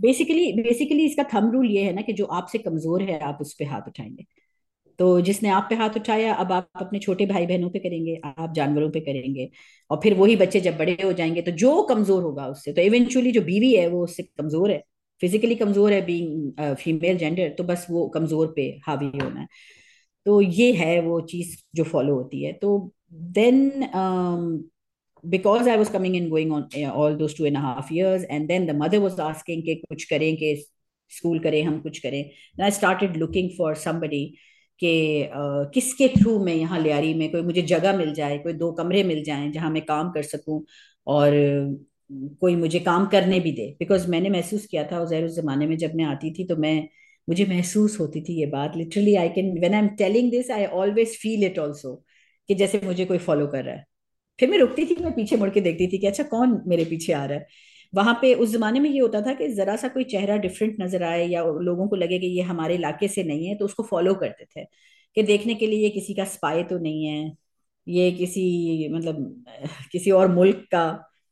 Speaker 2: Basically basically इसका thumb rule ये है ना कि जो आपसे कमजोर है आप उस पर हाथ उठाएंगे तो जिसने आप पे हाथ उठाया अब आप अपने छोटे भाई बहनों पे करेंगे आप जानवरों पे करेंगे। और फिर वही बच्चे जब बड़े हो जाएँगे तो जो कमज़ोर होगा उससे तो इवेंचुअली जो बीवी है वो उससे कमज़ोर है। फिजिकली कमज़ोर है बीइंग फीमेल जेंडर तो बस वो कमज़ोर पे हावी होना है। तो ये है वो चीज़ जो फॉलो होती है। तो then because I was coming on uh, all those two and a half years, and then the mother was asking कि कुछ करें कि स्कूल करें हम कुछ करें। I started looking for somebody कि किसके थ्रू मैं यहाँ लियारी में कोई मुझे जगह मिल जाए, कोई दो कमरे मिल जाए जहाँ मैं काम कर सकूँ और कोई मुझे काम करने भी दे। बिकॉज़ मैंने महसूस किया था उस जमाने में जब मैं आती थी तो मैं, मुझे महसूस होती थी ये बात। Literally I can when I am telling this I always feel it also कि जैसे मुझे कोई फॉलो कर रहा है। फिर मैं रुकती थी, मैं पीछे मुड़ के देखती थी कि अच्छा कौन मेरे पीछे आ रहा है? वहाँ पे उस जमाने में ये होता था कि जरा सा कोई चेहरा डिफरेंट नज़र आए या लोगों को लगे कि ये हमारे इलाके से नहीं है तो उसको फॉलो करते थे कि देखने के लिए ये किसी का स्पाई तो नहीं है ये किसी मतलब किसी और मुल्क का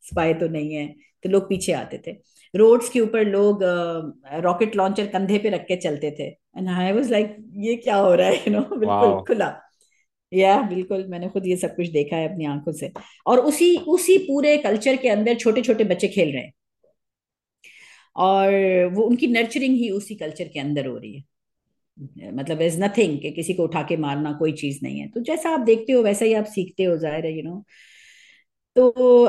Speaker 2: स्पाई तो नहीं है तो लोग पीछे आते थे। रोड्स के ऊपर लोग रॉकेट लॉन्चर कंधे पे रख के चलते थे। एंड आई वाज लाइक ये क्या हो रहा है? यू नो बिल्कुल खुला। या, बिल्कुल, मैंने खुद ये सब कुछ देखा है अपनी आँखों से। और उसी उसी पूरे कल्चर के अंदर छोटे छोटे बच्चे खेल रहे हैं। और वो, उनकी नर्चरिंग ही उसी कल्चर के अंदर हो रही है। मतलब इज़ नथिंग कि किसी को उठा के मारना कोई चीज़ नहीं है। तो जैसा आप देखते हो, वैसा ही आप सीखते हो ज़ाहिर है यू नो तो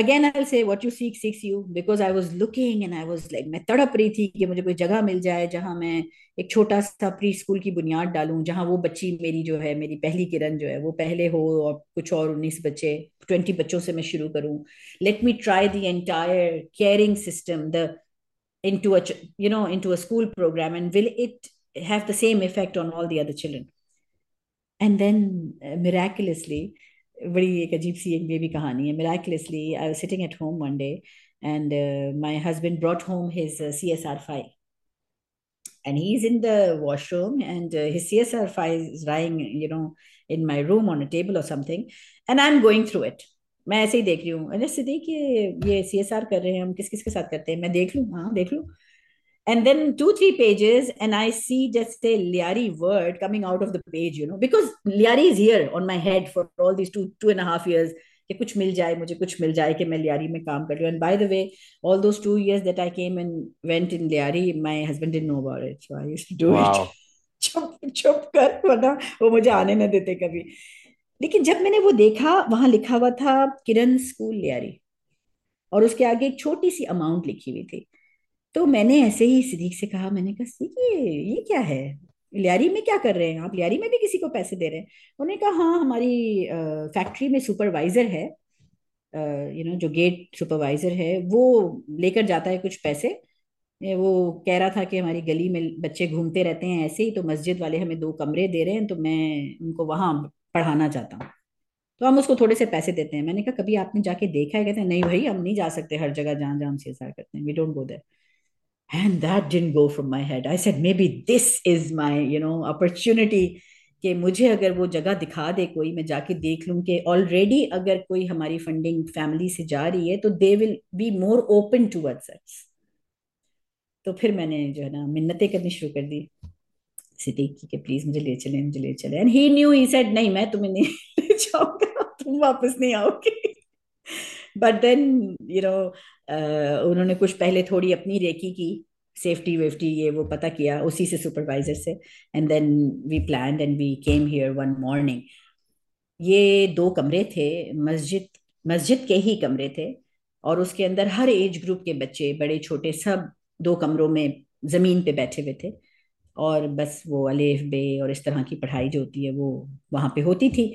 Speaker 2: again I say what you seek seeks you because I was looking and I was like मैं तड़प रही थी कि मुझे कोई जगह मिल जाए जहाँ मैं एक छोटा सा प्री स्कूल की बुनियाद डालूं जहाँ वो बच्ची मेरी जो है मेरी पहली किरण जो है वो पहले हो और कुछ और उन्नीस बच्चे ट्वेंटी बच्चों से मैं शुरू करूँ। Let me try the entire caring system the into a you know into a school program and will it have the same effect on all the other children? And then uh, miraculously बड़ी एक अजीब सी एक baby कहानी है miraculously I was sitting at home one day uh, my husband brought home his uh, CSR file. And he's in the washroom, and uh, his CSR file is lying, you know, in my room on a table or something. And I'm going through it. मैं ऐसे ही देख रही हूँ अरे सिद्दीक ये ये C S R कर रहे हैं हम किस किस के साथ करते हैं मैं देख लूँ हाँ देख लूँ and then two three pages and i see just a liari word coming out of the page you know because liari is here on my head for all these two two and a half years कि कुछ मिल जाए मुझे कुछ मिल जाए कि मैं लियारी में काम कर रही हूँ। And by the way all those two years that I came and went in Lyari my husband didn't know about it so I used to do it चुप चुप कर वरना वो मुझे आने न देते कभी। लेकिन जब मैंने वो देखा वहाँ लिखा हुआ था किरण स्कूल लियारी और उसके आगे एक छोटी सी अमाउंट लिखी हुई थी। तो मैंने ऐसे ही सिद्दीक से कहा, मैंने कहा, सिद्दीक, ये ये क्या है? लियारी में क्या कर रहे हैं आप? लियारी में भी किसी को पैसे दे रहे हैं? उन्होंने कहा हाँ हमारी फैक्ट्री में सुपरवाइजर है यू नो जो गेट सुपरवाइजर है, वो लेकर जाता है कुछ पैसे। वो कह रहा था कि हमारी गली में बच्चे घूमते रहते हैं ऐसे ही तो मस्जिद वाले हमें दो कमरे दे रहे हैं तो मैं उनको वहाँ पढ़ाना चाहता हूँ। तो हम उसको थोड़े से पैसे देते हैं। मैंने कहा, कभी आपने जाके देखा है? कहते हैं, नहीं भाई, हम नहीं जा सकते, हर जगह जहाँ जहाँ हम सीएसआर करते हैं। We don't go there and that didn't go from my head. I said, maybe this is my, you know, opportunity कि मुझे अगर वो जगह दिखा दे कोई, मैं जाके देख लूँ कि ऑलरेडी अगर कोई हमारी फंडिंग फैमिली से जा रही है तो they will be more open towards us तो फिर मैंने जो है ना, मिन्नतें करनी शुरू कर दी। सिद्दीक की कि प्लीज़ मुझे ले चले, मुझे ले चले। And he knew he said नहीं, मैं तुम्हें नहीं ले जाऊँगा, तुम वापस नहीं आओगे. बट देन यू नो उन्होंने कुछ पहले थोड़ी अपनी रेकी की सेफ्टी वेफ्टी ये वो पता किया उसी से सुपरवाइजर से and then we plan and we came here one morning ये दो कमरे थे, मस्जिद मस्जिद के ही कमरे थे, और उसके अंदर हर एज ग्रुप के बच्चे, बड़े, छोटे, सब दो कमरों में ज़मीन पे बैठे हुए थे, और बस वो अलेफ, बे और इस तरह की पढ़ाई जो होती है वो वहाँ पे होती थी।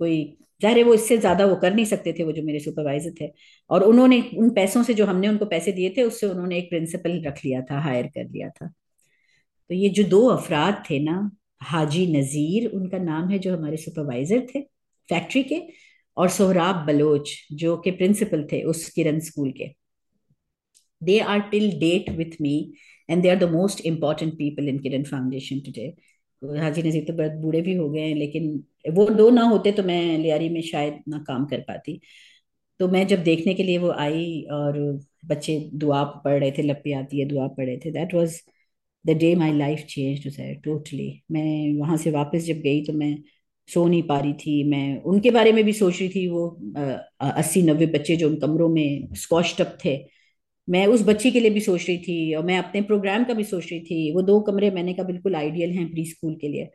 Speaker 2: कोई ज़ाहिर है वो इससे ज़्यादा वो कर नहीं सकते थे, वो जो मेरे सुपरवाइजर थे। और उन्होंने उन पैसों से जो हमने उनको पैसे दिए थे, उससे उन्होंने एक प्रिंसिपल रख लिया था हायर कर लिया था। तो ये जो दो अफराद थे ना, हाजी नजीर, उनका नाम है जो हमारे सुपरवाइजर थे फैक्ट्री के, और सोहराब बलोच, जो के प्रिंसिपल थे उस किरण स्कूल के। They are till date with me and they are the most important people in Kiran foundation today Haji Nazir तो बहुत बूढ़े भी हो गए हैं, लेकिन वो दो ना होते तो मैं लियारी में शायद ना काम कर पाती। तो मैं जब देखने के लिए वो आई और बच्चे दुआ पढ़ रहे थे, लपी आती है, दुआ पढ़ रहे थे that was the day my life change totally मैं वहाँ से वापस जब गई तो मैं सो नहीं पा रही थी। मैं उनके बारे में भी सोच रही थी, वो अस्सी नब्बे बच्चे जो उन कमरों में स्कॉच अप थे, मैं उस बच्ची के लिए भी सोच रही थी और मैं अपने प्रोग्राम का भी सोच रही थी। वो दो कमरे मैंने का बिल्कुल आइडियल हैं प्री स्कूल के लिए।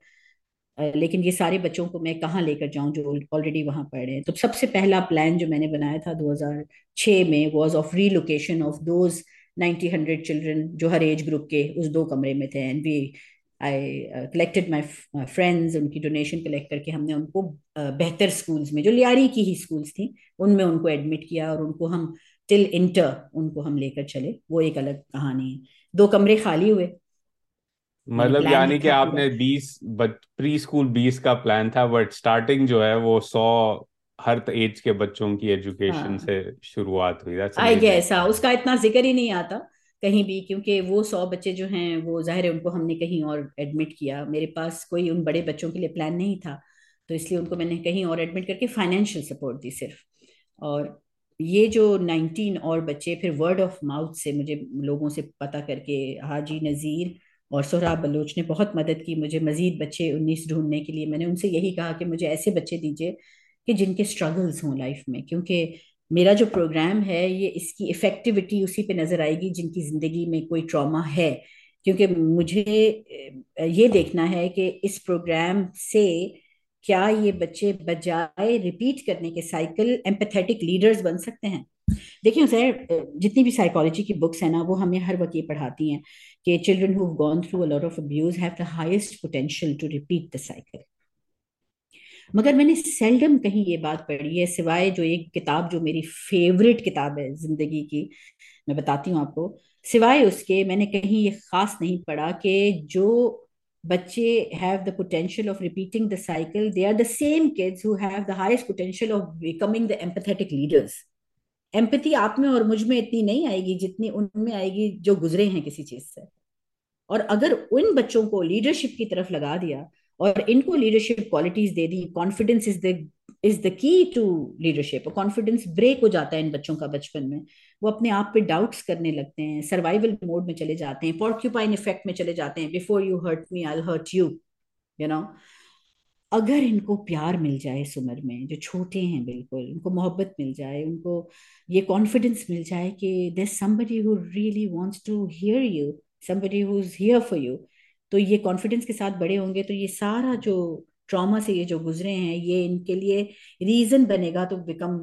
Speaker 2: लेकिन ये सारे बच्चों को मैं कहाँ लेकर जाऊँ जो ऑलरेडी वहाँ पढ़ रहे हैं? तो सबसे पहला प्लान जो मैंने बनाया था 2006 में was of relocation of those 90 hundred children जो हर एज ग्रुप के उस दो कमरे में थे। And we I collected my friends उनकी डोनेशन कलेक्ट करके हमने उनको बेहतर स्कूल्स में, जो लियारी की ही स्कूल्स थी, उनमें उनको एडमिट किया और उनको हम टिल इंटर उनको हम लेकर चले। वो एक अलग कहानी है। दो कमरे खाली हुए
Speaker 1: मतलब यानी कि आपने बीस प्री स्कूल बीस का प्लान था बट स्टार्टिंग जो है वो सौ हर एज के बच्चों की एजुकेशन हाँ. से शुरुआत हुई।
Speaker 2: आई गेस हाँ उसका इतना ज़िक्र ही नहीं आता कहीं भी क्योंकि वो सौ बच्चे जो हैं वो ज़ाहिर है उनको हमने कहीं और एडमिट किया। मेरे पास कोई उन बड़े बच्चों के लिए प्लान नहीं था तो इसलिए उनको मैंने कहीं और एडमिट करके फाइनेंशियल सपोर्ट दी सिर्फ़। और ये जो नाइनटीन और बच्चे फिर वर्ड ऑफ़ माउथ से मुझे लोगों से पता करके हाजी नज़ीर और सोहराब बलोच ने बहुत मदद की मुझे, मजीद बच्चे उन्नीस ढूँढने के लिए। मैंने उनसे यही कहा कि मुझे ऐसे बच्चे दीजिए कि जिनके स्ट्रगल्स हों लाइफ में, क्योंकि मेरा जो प्रोग्राम है, ये इसकी इफ़ेक्टिविटी उसी पे नज़र आएगी जिनकी ज़िंदगी में कोई ट्रॉमा है। क्योंकि मुझे ये देखना है कि इस प्रोग्राम से क्या ये बच्चे बजाय रिपीट करने के साइकिल एम्पथेटिक लीडर्स बन सकते हैं? देखिए सर जितनी भी साइकोलॉजी की बुक्स है ना, वो हमें हर वक्त ये पढ़ाती हैं कि children who've gone through a lot of abuse have the highest potential to repeat the cycle. मगर मैंने सेल्डम कहीं ये बात पढ़ी है, सिवाय जो एक किताब, जो मेरी फेवरेट किताब है ज़िंदगी की, मैं बताती हूँ आपको, सिवाय उसके मैंने कहीं ये खास नहीं पढ़ा कि जो बच्चे have the potential of repeating the cycle they are the same kids who have the highest potential of becoming the empathetic leaders empathy आप में और मुझमें इतनी नहीं आएगी जितनी उनमें आएगी जो गुजरे हैं किसी चीज़ से। और अगर उन बच्चों को लीडरशिप की तरफ़ लगा दिया और इनको लीडरशिप क्वालिटीज दे दी confidence is the is the key to leadership confidence break हो जाता है इन बच्चों का बचपन में। वो अपने आप पे डाउट्स करने लगते हैं सर्वाइवल मोड में चले जाते हैं पॉर्क्यूपाइन इफ़ेक्ट में चले जाते हैं before you hurt me I hurt you you know अगर इनको प्यार मिल जाए इस उम्र में, जो छोटे हैं बिल्कुल, उनको मोहब्बत मिल जाए, उनको ये कॉन्फिडेंस मिल जाए कि there somebody who really wants to hear you somebody who is here for you तो ये कॉन्फिडेंस के साथ बड़े होंगे तो ये सारा जो ट्रॉमा से ये जो गुजरे हैं, ये इनके लिए रीजन बनेगा to become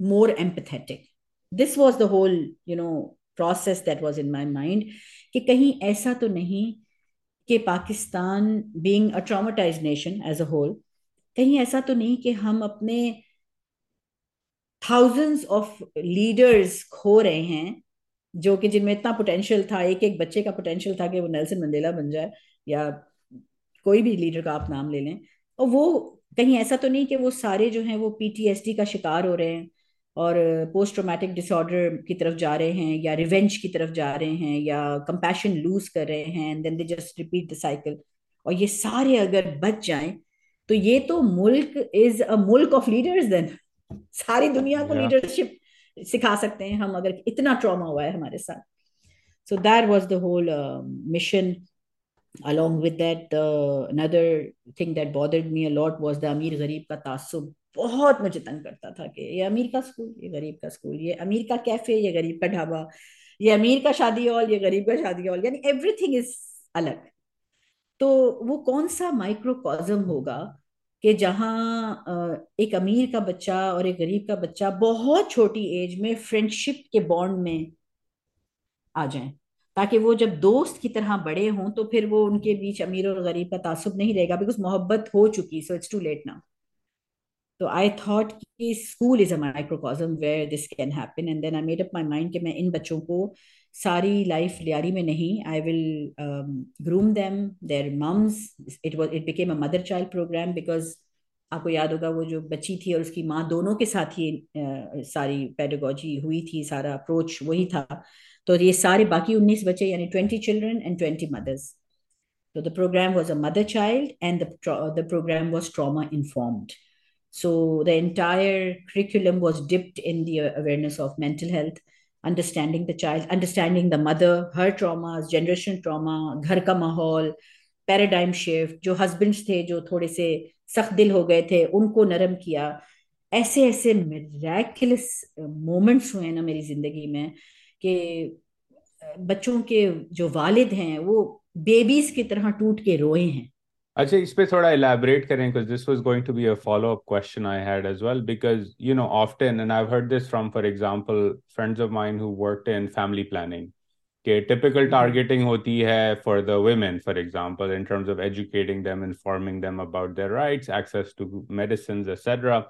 Speaker 2: more empathetic this was the whole you know process that was in my mind कि कहीं ऐसा तो नहीं कि Pakistan being a traumatise nation as a whole कहीं ऐसा तो नहीं कि हम अपने थाउजेंड्स ऑफ़ लीडर्स खो रहे हैं, जो कि जिनमें इतना पोटेंशियल था, एक एक बच्चे का पोटेंशियल था कि वो नेल्सन मंडेला बन जाए, या कोई भी लीडर का आप नाम ले लें। और वो कहीं ऐसा तो नहीं कि वो सारे जो हैं वो पीटीएसडी का शिकार हो रहे हैं। और पोस्ट ट्रोमेटिक डिसऑर्डर की तरफ़ जा रहे हैं या रिवेंज की तरफ़ जा रहे हैं या कंपैशन लूज कर रहे हैं and then they just repeat the cycle और ये सारे अगर बच जाएँ तो ये तो मुल्क इज़ अ मुल्क ऑफ़ लीडर्स देन सारी दुनिया को लीडरशिप सिखा सकते हैं हम अगर इतना ट्रॉमा हुआ है हमारे साथ. So that was the whole mission along with that uh, another thing that bothered me a lot was the अमीर गरीब का तासुब बहुत मुझे तंग करता था कि ये अमीर का स्कूल, ये गरीब का स्कूल, ये अमीर का कैफ़े, ये गरीब का ढाबा, ये अमीर का शादी हॉल, ये गरीब का शादी हॉल, यानी एवरीथिंग इज़ अलग। तो वो कौन सा माइक्रोकॉजम होगा कि जहाँ एक अमीर का बच्चा और एक गरीब का बच्चा बहुत छोटी एज में फ्रेंडशिप के बॉन्ड में आ जाए, ताकि वो जब दोस्त की तरह बड़े हों तो फिर वो उनके बीच अमीर और गरीब का तासुब नहीं रहेगा बिकॉज़ मोहब्बत हो चुकी so it's too late now तो आई थॉट कि school is a microcosm where this can happen and then I made up my mind कि मैं इन बच्चों को सारी लाइफ लियारी में नहीं I will groom them their mums it was it became a mother child programme because आपको याद होगा वो जो बच्ची थी और उसकी माँ दोनों के साथ ही सारी पेडागोजी हुई थी सारा अप्रोच वही था। तो ये सारे बाकी उन्नीस बच्चे यानी twenty children and twenty mothers the program was a mother child and the, the program was trauma informed. So the entire curriculum was dipped in the awareness of mental health, understanding the child, understanding the mother, her traumas, generation trauma, घर का माहौल, paradigm shift जो husbands थे जो थोड़े से सख्त दिल हो गए थे उनको नरम किया ऐसे ऐसे मिराकुलस मोमेंट्स हुए ना मेरी ज़िंदगी में कि बच्चों के जो वालिद हैं वो बेबीज की तरह टूट के रोए हैं
Speaker 1: अच्छा इस पे थोड़ा elaborate करें because this was going to be a follow up question I had as well because you know often and I've heard this from for example friends of mine who worked in family planning कि typical targeting होती है for the women for example in terms of educating them informing them about their rights access to medicines etc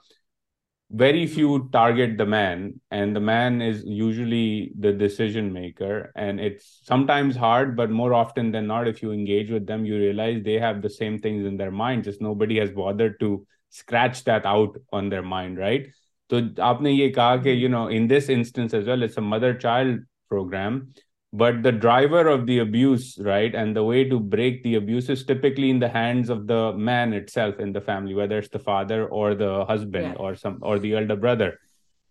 Speaker 1: very few target the man and the man is usually the decision maker. And it's sometimes hard but more often than not if you engage with them you realize they have the same things in their mind just nobody has bothered to scratch that out on their mind right? So you know in this instance as well it's a mother child program but the driver of the abuse right and the way to break the abuse is typically in the hands of the man itself in the family whether it's the father or the husband yeah. or some or the elder brother.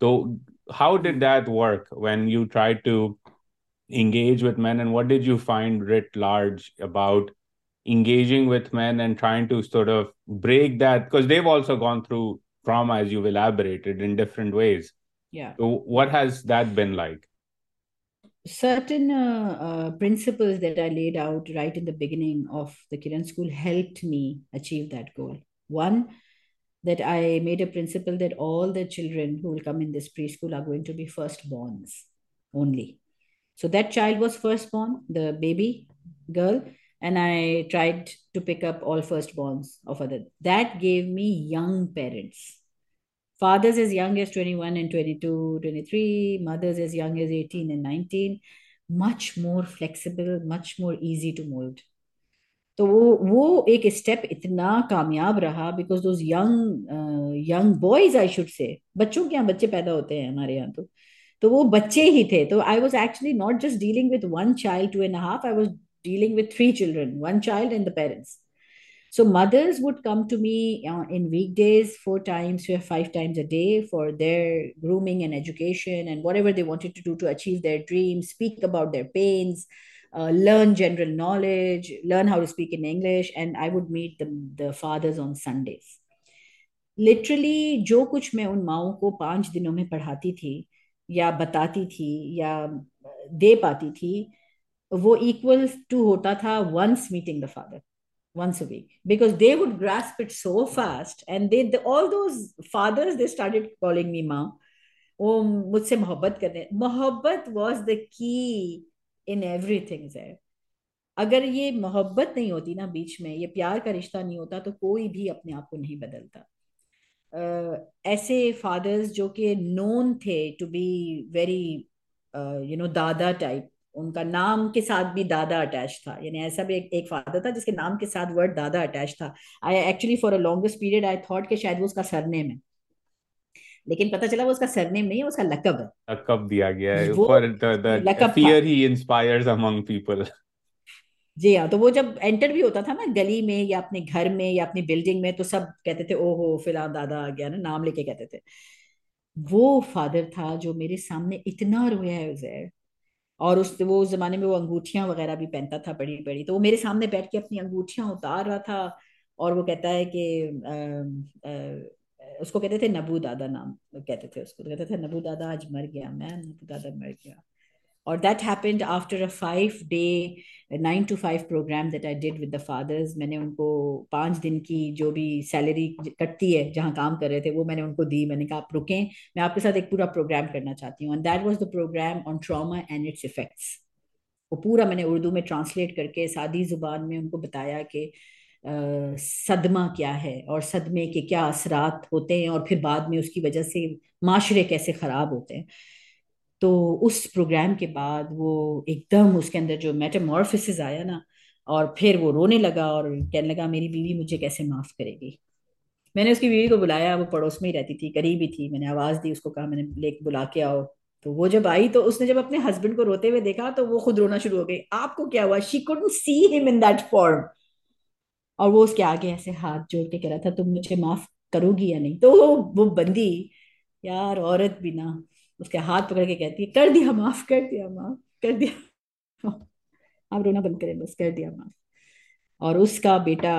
Speaker 1: So how did that work when you tried to engage with men and what did you find writ large about engaging with men and trying to sort of break that? Because they've also gone through trauma as you've elaborated in different ways.
Speaker 2: Yeah.
Speaker 1: So what has that been like
Speaker 2: certain uh, uh, principles that I laid out right in the beginning of the Kiran School helped me achieve that goal. One, that I made a principle that all the children who will come in this preschool are going to be firstborns only. So that child was firstborn, the baby girl, and I tried to pick up all firstborns of other. That gave me young parents fathers as young as 21 and 22 23 mothers as young as 18 and 19 much more flexible, much more easy to mold. तो वो वो एक step इतना कामयाब रहा because those young young boys I should say बच्चों के यहाँ बच्चे पैदा होते हैं हमारे यहाँ तो तो वो बच्चे ही थे तो I was actually not just dealing with one child two and half I was dealing with three children one child and the parents So mothers would come to me uh, in weekdays, four times, five times a day for their grooming and education and whatever they wanted to do to achieve their dreams, speak about their pains, uh, learn general knowledge, learn how to speak in English. And I would meet the, the fathers on Sundays. Literally जो कुछ मैं उन माओ को पांच दिनों में पढ़ाती थी या बताती थी या दे पाती थी वो इक्वल टू होता था once meeting the father Once a week because they would grasp it so fast. And they, all those fathers they started calling me ma. वो मुझसे मोहब्बत करने मोहब्बत was the key in everything अगर ये मोहब्बत नहीं होती ना बीच में ये प्यार का रिश्ता नहीं होता तो कोई भी अपने आप को नहीं बदलता uh, ऐसे फादर्स जो कि नोन थे to be very you know दादा टाइप उनका नाम के साथ भी दादा अटैच था। यानी ऐसा भी एक, एक फादर था जिसके नाम के साथ वर्ड दादा अटैच था। I actually for a longest period I thought कि शायद वो उसका सरनेम है। लेकिन पता चला वो उसका सरनेम नहीं है उसका लकब है।
Speaker 1: लकब दिया गया है। For the the fear he inspires among people
Speaker 2: जी हाँ तो वो जब एंटर भी होता था ना गली में या अपने घर में या अपनी बिल्डिंग में तो सब कहते थे ओहो फ़िलहाल दादा आ गया ना। नाम लेके कहते थे। वो फादर था जो मेरे सामने इतना रोया है उजैर और उस वो उस जमाने में वो अंगूठियाँ वगैरह भी पहनता था बड़ी बड़ी तो वो मेरे सामने बैठ के अपनी अंगूठियाँ उतार रहा था और वो कहता है कि उसको कहते थे नबू दादा नाम, कहते थे उसको तो कहते थे नबू दादा आज मर गया, मैं नबू दादा मर गया। Or that happened after a five day nine to five program that I did with the fathers. मैंने उनको पाँच दिन की जो भी सैलरी कटती है जहाँ काम कर रहे थे वो मैंने उनको दी। मैंने कहा आप रुकें मैं आपके साथ एक पूरा प्रोग्राम करना चाहती हूँ। And that was the programme on trauma and its effects वो पूरा मैंने उर्दू में ट्रांसलेट करके सादी ज़ुबान में उनको बताया कि Uh, सदमा क्या है और सदमे के क्या असरात होते हैं और फिर बाद में उसकी वजह से माशरे कैसे ख़राब होते हैं। तो उस प्रोग्राम के बाद वो एकदम उसके अंदर जो मेटामॉर्फिस आया ना, और फिर वो रोने लगा और कहने लगा, मेरी बीवी मुझे कैसे माफ़ करेगी? मैंने उसकी बीवी को बुलाया, वो पड़ोस में ही रहती थी करीब ही थी, मैंने आवाज़ दी उसको, कहा, मैंने ले बुला के आओ। तो वो जब आई तो उसने जब अपने हस्बैंड को रोते हुए देखा तो वो खुद रोना शुरू हो गई। आपको क्या हुआ? She couldn't see him in that form और वो उसके आगे ऐसे हाथ जोड़ के कह रहा था, तुम मुझे माफ़ करोगी या नहीं? तो वो वो बंदी, यार, औरत भी ना। उसके हाथ पकड़ के कहती है कर दिया माफ़ कर दिया माफ़ कर दिया आप रोना बंद करें बस कर दिया माफ़। और उसका बेटा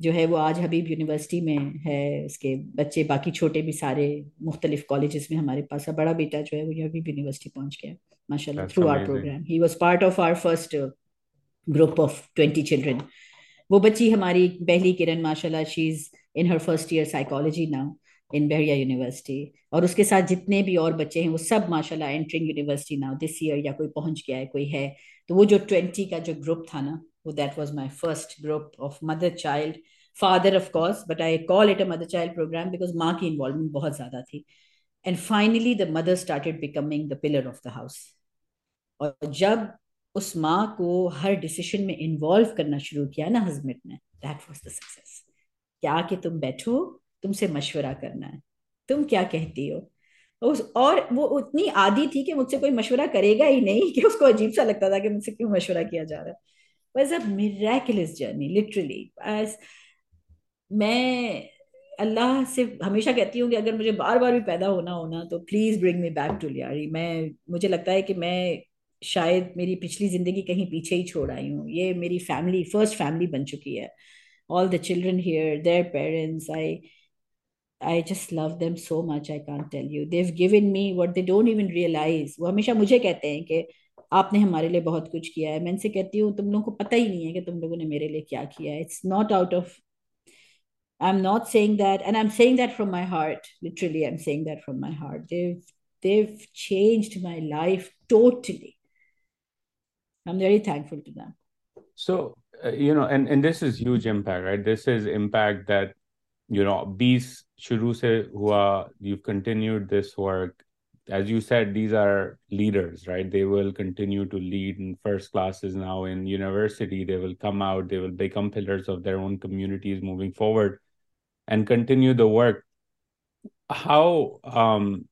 Speaker 2: जो है वो आज हबीब यूनिवर्सिटी में है उसके बच्चे बाकी छोटे भी सारे मुख्तलिफ़ कॉलेजेस में हमारे पास है। बड़ा बेटा जो है वो हबीब यूनिवर्सिटी पहुँच गया माशाल्लाह through
Speaker 1: our
Speaker 2: programme he was part of our first group of twenty children वो बच्ची हमारी पहली किरण माशाल्लाह she is in her first year psychology now in Bahria university और उसके साथ जितने भी और बच्चे हैं, वो सब, माशाल्लाह entering university now this year या कोई पहुँच गया है, कोई है तो वो जो ट्वेंटी का जो ग्रुप था ना, वो that was my first group of mother child father of course but I call it a mother child programme because माँ की इन्वॉल्वमेंट बहुत ज़्यादा थी. And finally the mother started becoming the pillar of the house और जब उस माँ को हर डिसीशन में इन्वॉल्व करना शुरू किया ना हस्बैंड ने दैट वाज द सक्सेस क्या कि तुम बैठो तुमसे मशवरा करना है। तुम क्या कहती हो? उस, और वो उतनी आदि थी कि मुझसे कोई मशवरा करेगा ही नहीं कि उसको अजीब सा लगता था कि मुझसे क्यों मशवरा किया जा रहा है। Was a miraculous journey literally as मैं अल्लाह से हमेशा कहती हूँ कि अगर मुझे बार बार भी पैदा होना होना तो please bring me back to Lyari मैं, मुझे लगता है कि मैं शायद मेरी पिछली ज़िंदगी कहीं पीछे ही छोड़ आई हूँ। ये मेरी फैमिली फ़र्स्ट फैमिली बन चुकी है। All the children here their parents I I just love them so much. I can't tell you. They've given me what they don't even realize. वो हमेशा मुझे कहते हैं कि आपने हमारे लिए बहुत कुछ किया है मैं इनसे कहती हूँ तुम लोगों को पता ही नहीं है कि तुम लोगों ने मेरे लिए क्या किया है it's not out of I'm not saying that, and I'm saying that from my heart. Literally, I'm saying that from my heart. They've they've changed my life totally. I'm very thankful to them.
Speaker 1: So, uh, you know, and, and this is huge impact, right? This is impact that, you know, bees se hua, you've continued this work. As you said, these are leaders, right? They will continue to lead in first classes now in university. They will come out, they will become pillars of their own communities moving forward and continue the work. How um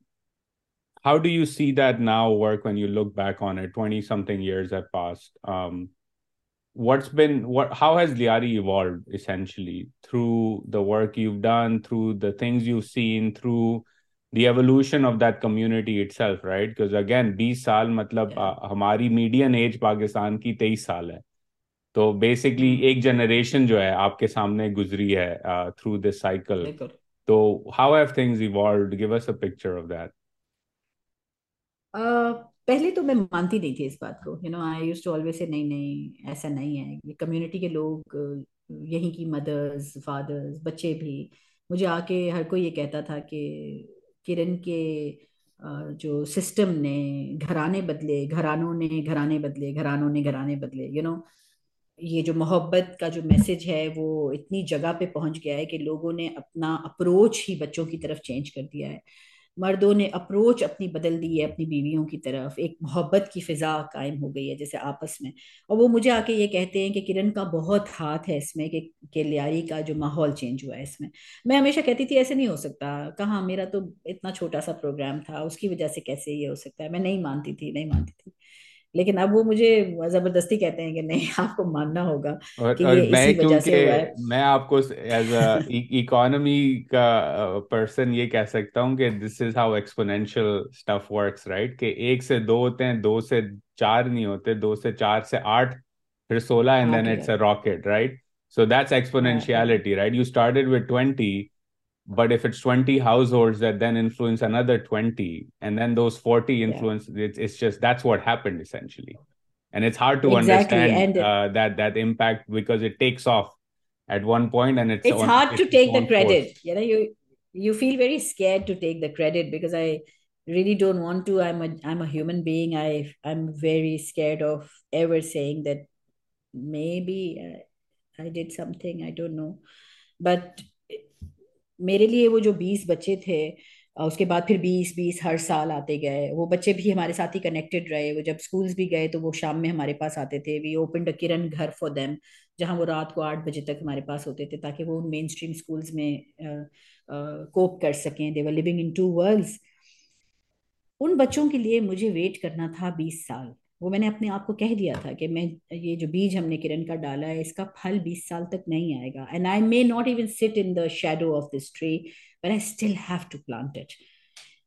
Speaker 1: how do you see that now work when you look back on it 20 something years have passed um what's been what how has liari evolved essentially through the work you've done through the things you've seen through the evolution of that community itself right because again 20 साल मतलब
Speaker 2: Yeah.
Speaker 1: हमारी median as Pakistan की 23 साल है तो basically एक generation जो है आपके सामने गुजरी है थ्रू दिस साइकिल
Speaker 2: बिल्कुल
Speaker 1: तो how have things evolved give us a picture of that
Speaker 2: uh, पहले तो मैं मानती नहीं थी इस बात को you know I use to always say नहीं नहीं, ऐसा नहीं है। कम्युनिटी के लोग, यहीं की मदर्स फादर्स बच्चे भी, मुझे आके हर कोई ये कहता था कि किरण के जो सिस्टम ने घराने बदले, घरानों ने घराने बदले, घरानों ने घराने बदले यू नो ये जो मोहब्बत का जो मैसेज है, वो इतनी जगह पे पहुँच गया है कि लोगों ने अपना अप्रोच ही बच्चों की तरफ़ चेंज कर दिया है। मर्दों ने अप्रोच अपनी बदल दी है अपनी बीवियों की तरफ़। एक मोहब्बत की फिजा कायम हो गई है जैसे आपस में। और वो मुझे आके ये कहते हैं कि किरण का बहुत हाथ है इसमें कि, के लियारी का जो माहौल चेंज हुआ है इसमें। मैं हमेशा कहती थी, ऐसे नहीं हो सकता। कहाँ? मेरा तो इतना छोटा सा प्रोग्राम था। उसकी वजह से कैसे ये हो सकता है? मैं नहीं मानती थी, नहीं मानती थी। लेकिन अब वो मुझे ज़बरदस्ती कहते हैं कि नहीं आपको मानना होगा
Speaker 1: और
Speaker 2: कि
Speaker 1: और
Speaker 2: ये
Speaker 1: मैं
Speaker 2: इसी वजह से हुआ है।
Speaker 1: मैं आपको एज अ इकोनॉमी का पर्सन ये कह सकता हूँ कि this is how exponential stuff works right कि एक से दो होते हैं दो से चार नहीं होते दो से चार से आठ फिर सोलह and
Speaker 2: then
Speaker 1: it's a rocket right
Speaker 2: so that's
Speaker 1: exponentiality right you started with 20 but if it's 20 households that then influence another 20 and then those 40
Speaker 2: yeah.
Speaker 1: influence it's, it's just that's what happened essentially. And it's hard to
Speaker 2: exactly
Speaker 1: understand
Speaker 2: and
Speaker 1: uh, that that impact because it takes off at one point and it's
Speaker 2: it's
Speaker 1: on
Speaker 2: hard to
Speaker 1: it's its
Speaker 2: take the credit.
Speaker 1: force
Speaker 2: you know you you feel very scared to take the credit because i really don't want to. I'm a i'm a human being. I i'm very scared of ever saying that maybe uh, i did something. I don't know. But मेरे लिए वो जो बीस बच्चे थे उसके बाद फिर बीस बीस हर साल आते गए। वो बच्चे भी हमारे साथ ही कनेक्टेड रहे। वो जब स्कूल्स भी गए तो वो शाम में हमारे पास आते थे। वी ओपन अ किरण घर फॉर देम जहाँ वो रात को आठ बजे तक हमारे पास होते थे, ताकि वो मेन स्ट्रीम स्कूल्स में कोप कर सकें। They were living in two worlds उन बच्चों के लिए मुझे वेट करना था बीस साल। वो मैंने अपने आप को कह दिया था कि मैं, ये जो बीज हमने किरण का डाला है, इसका फल बीस साल तक नहीं आएगा। And I may not even sit in the shadow of this tree but I still have to plant it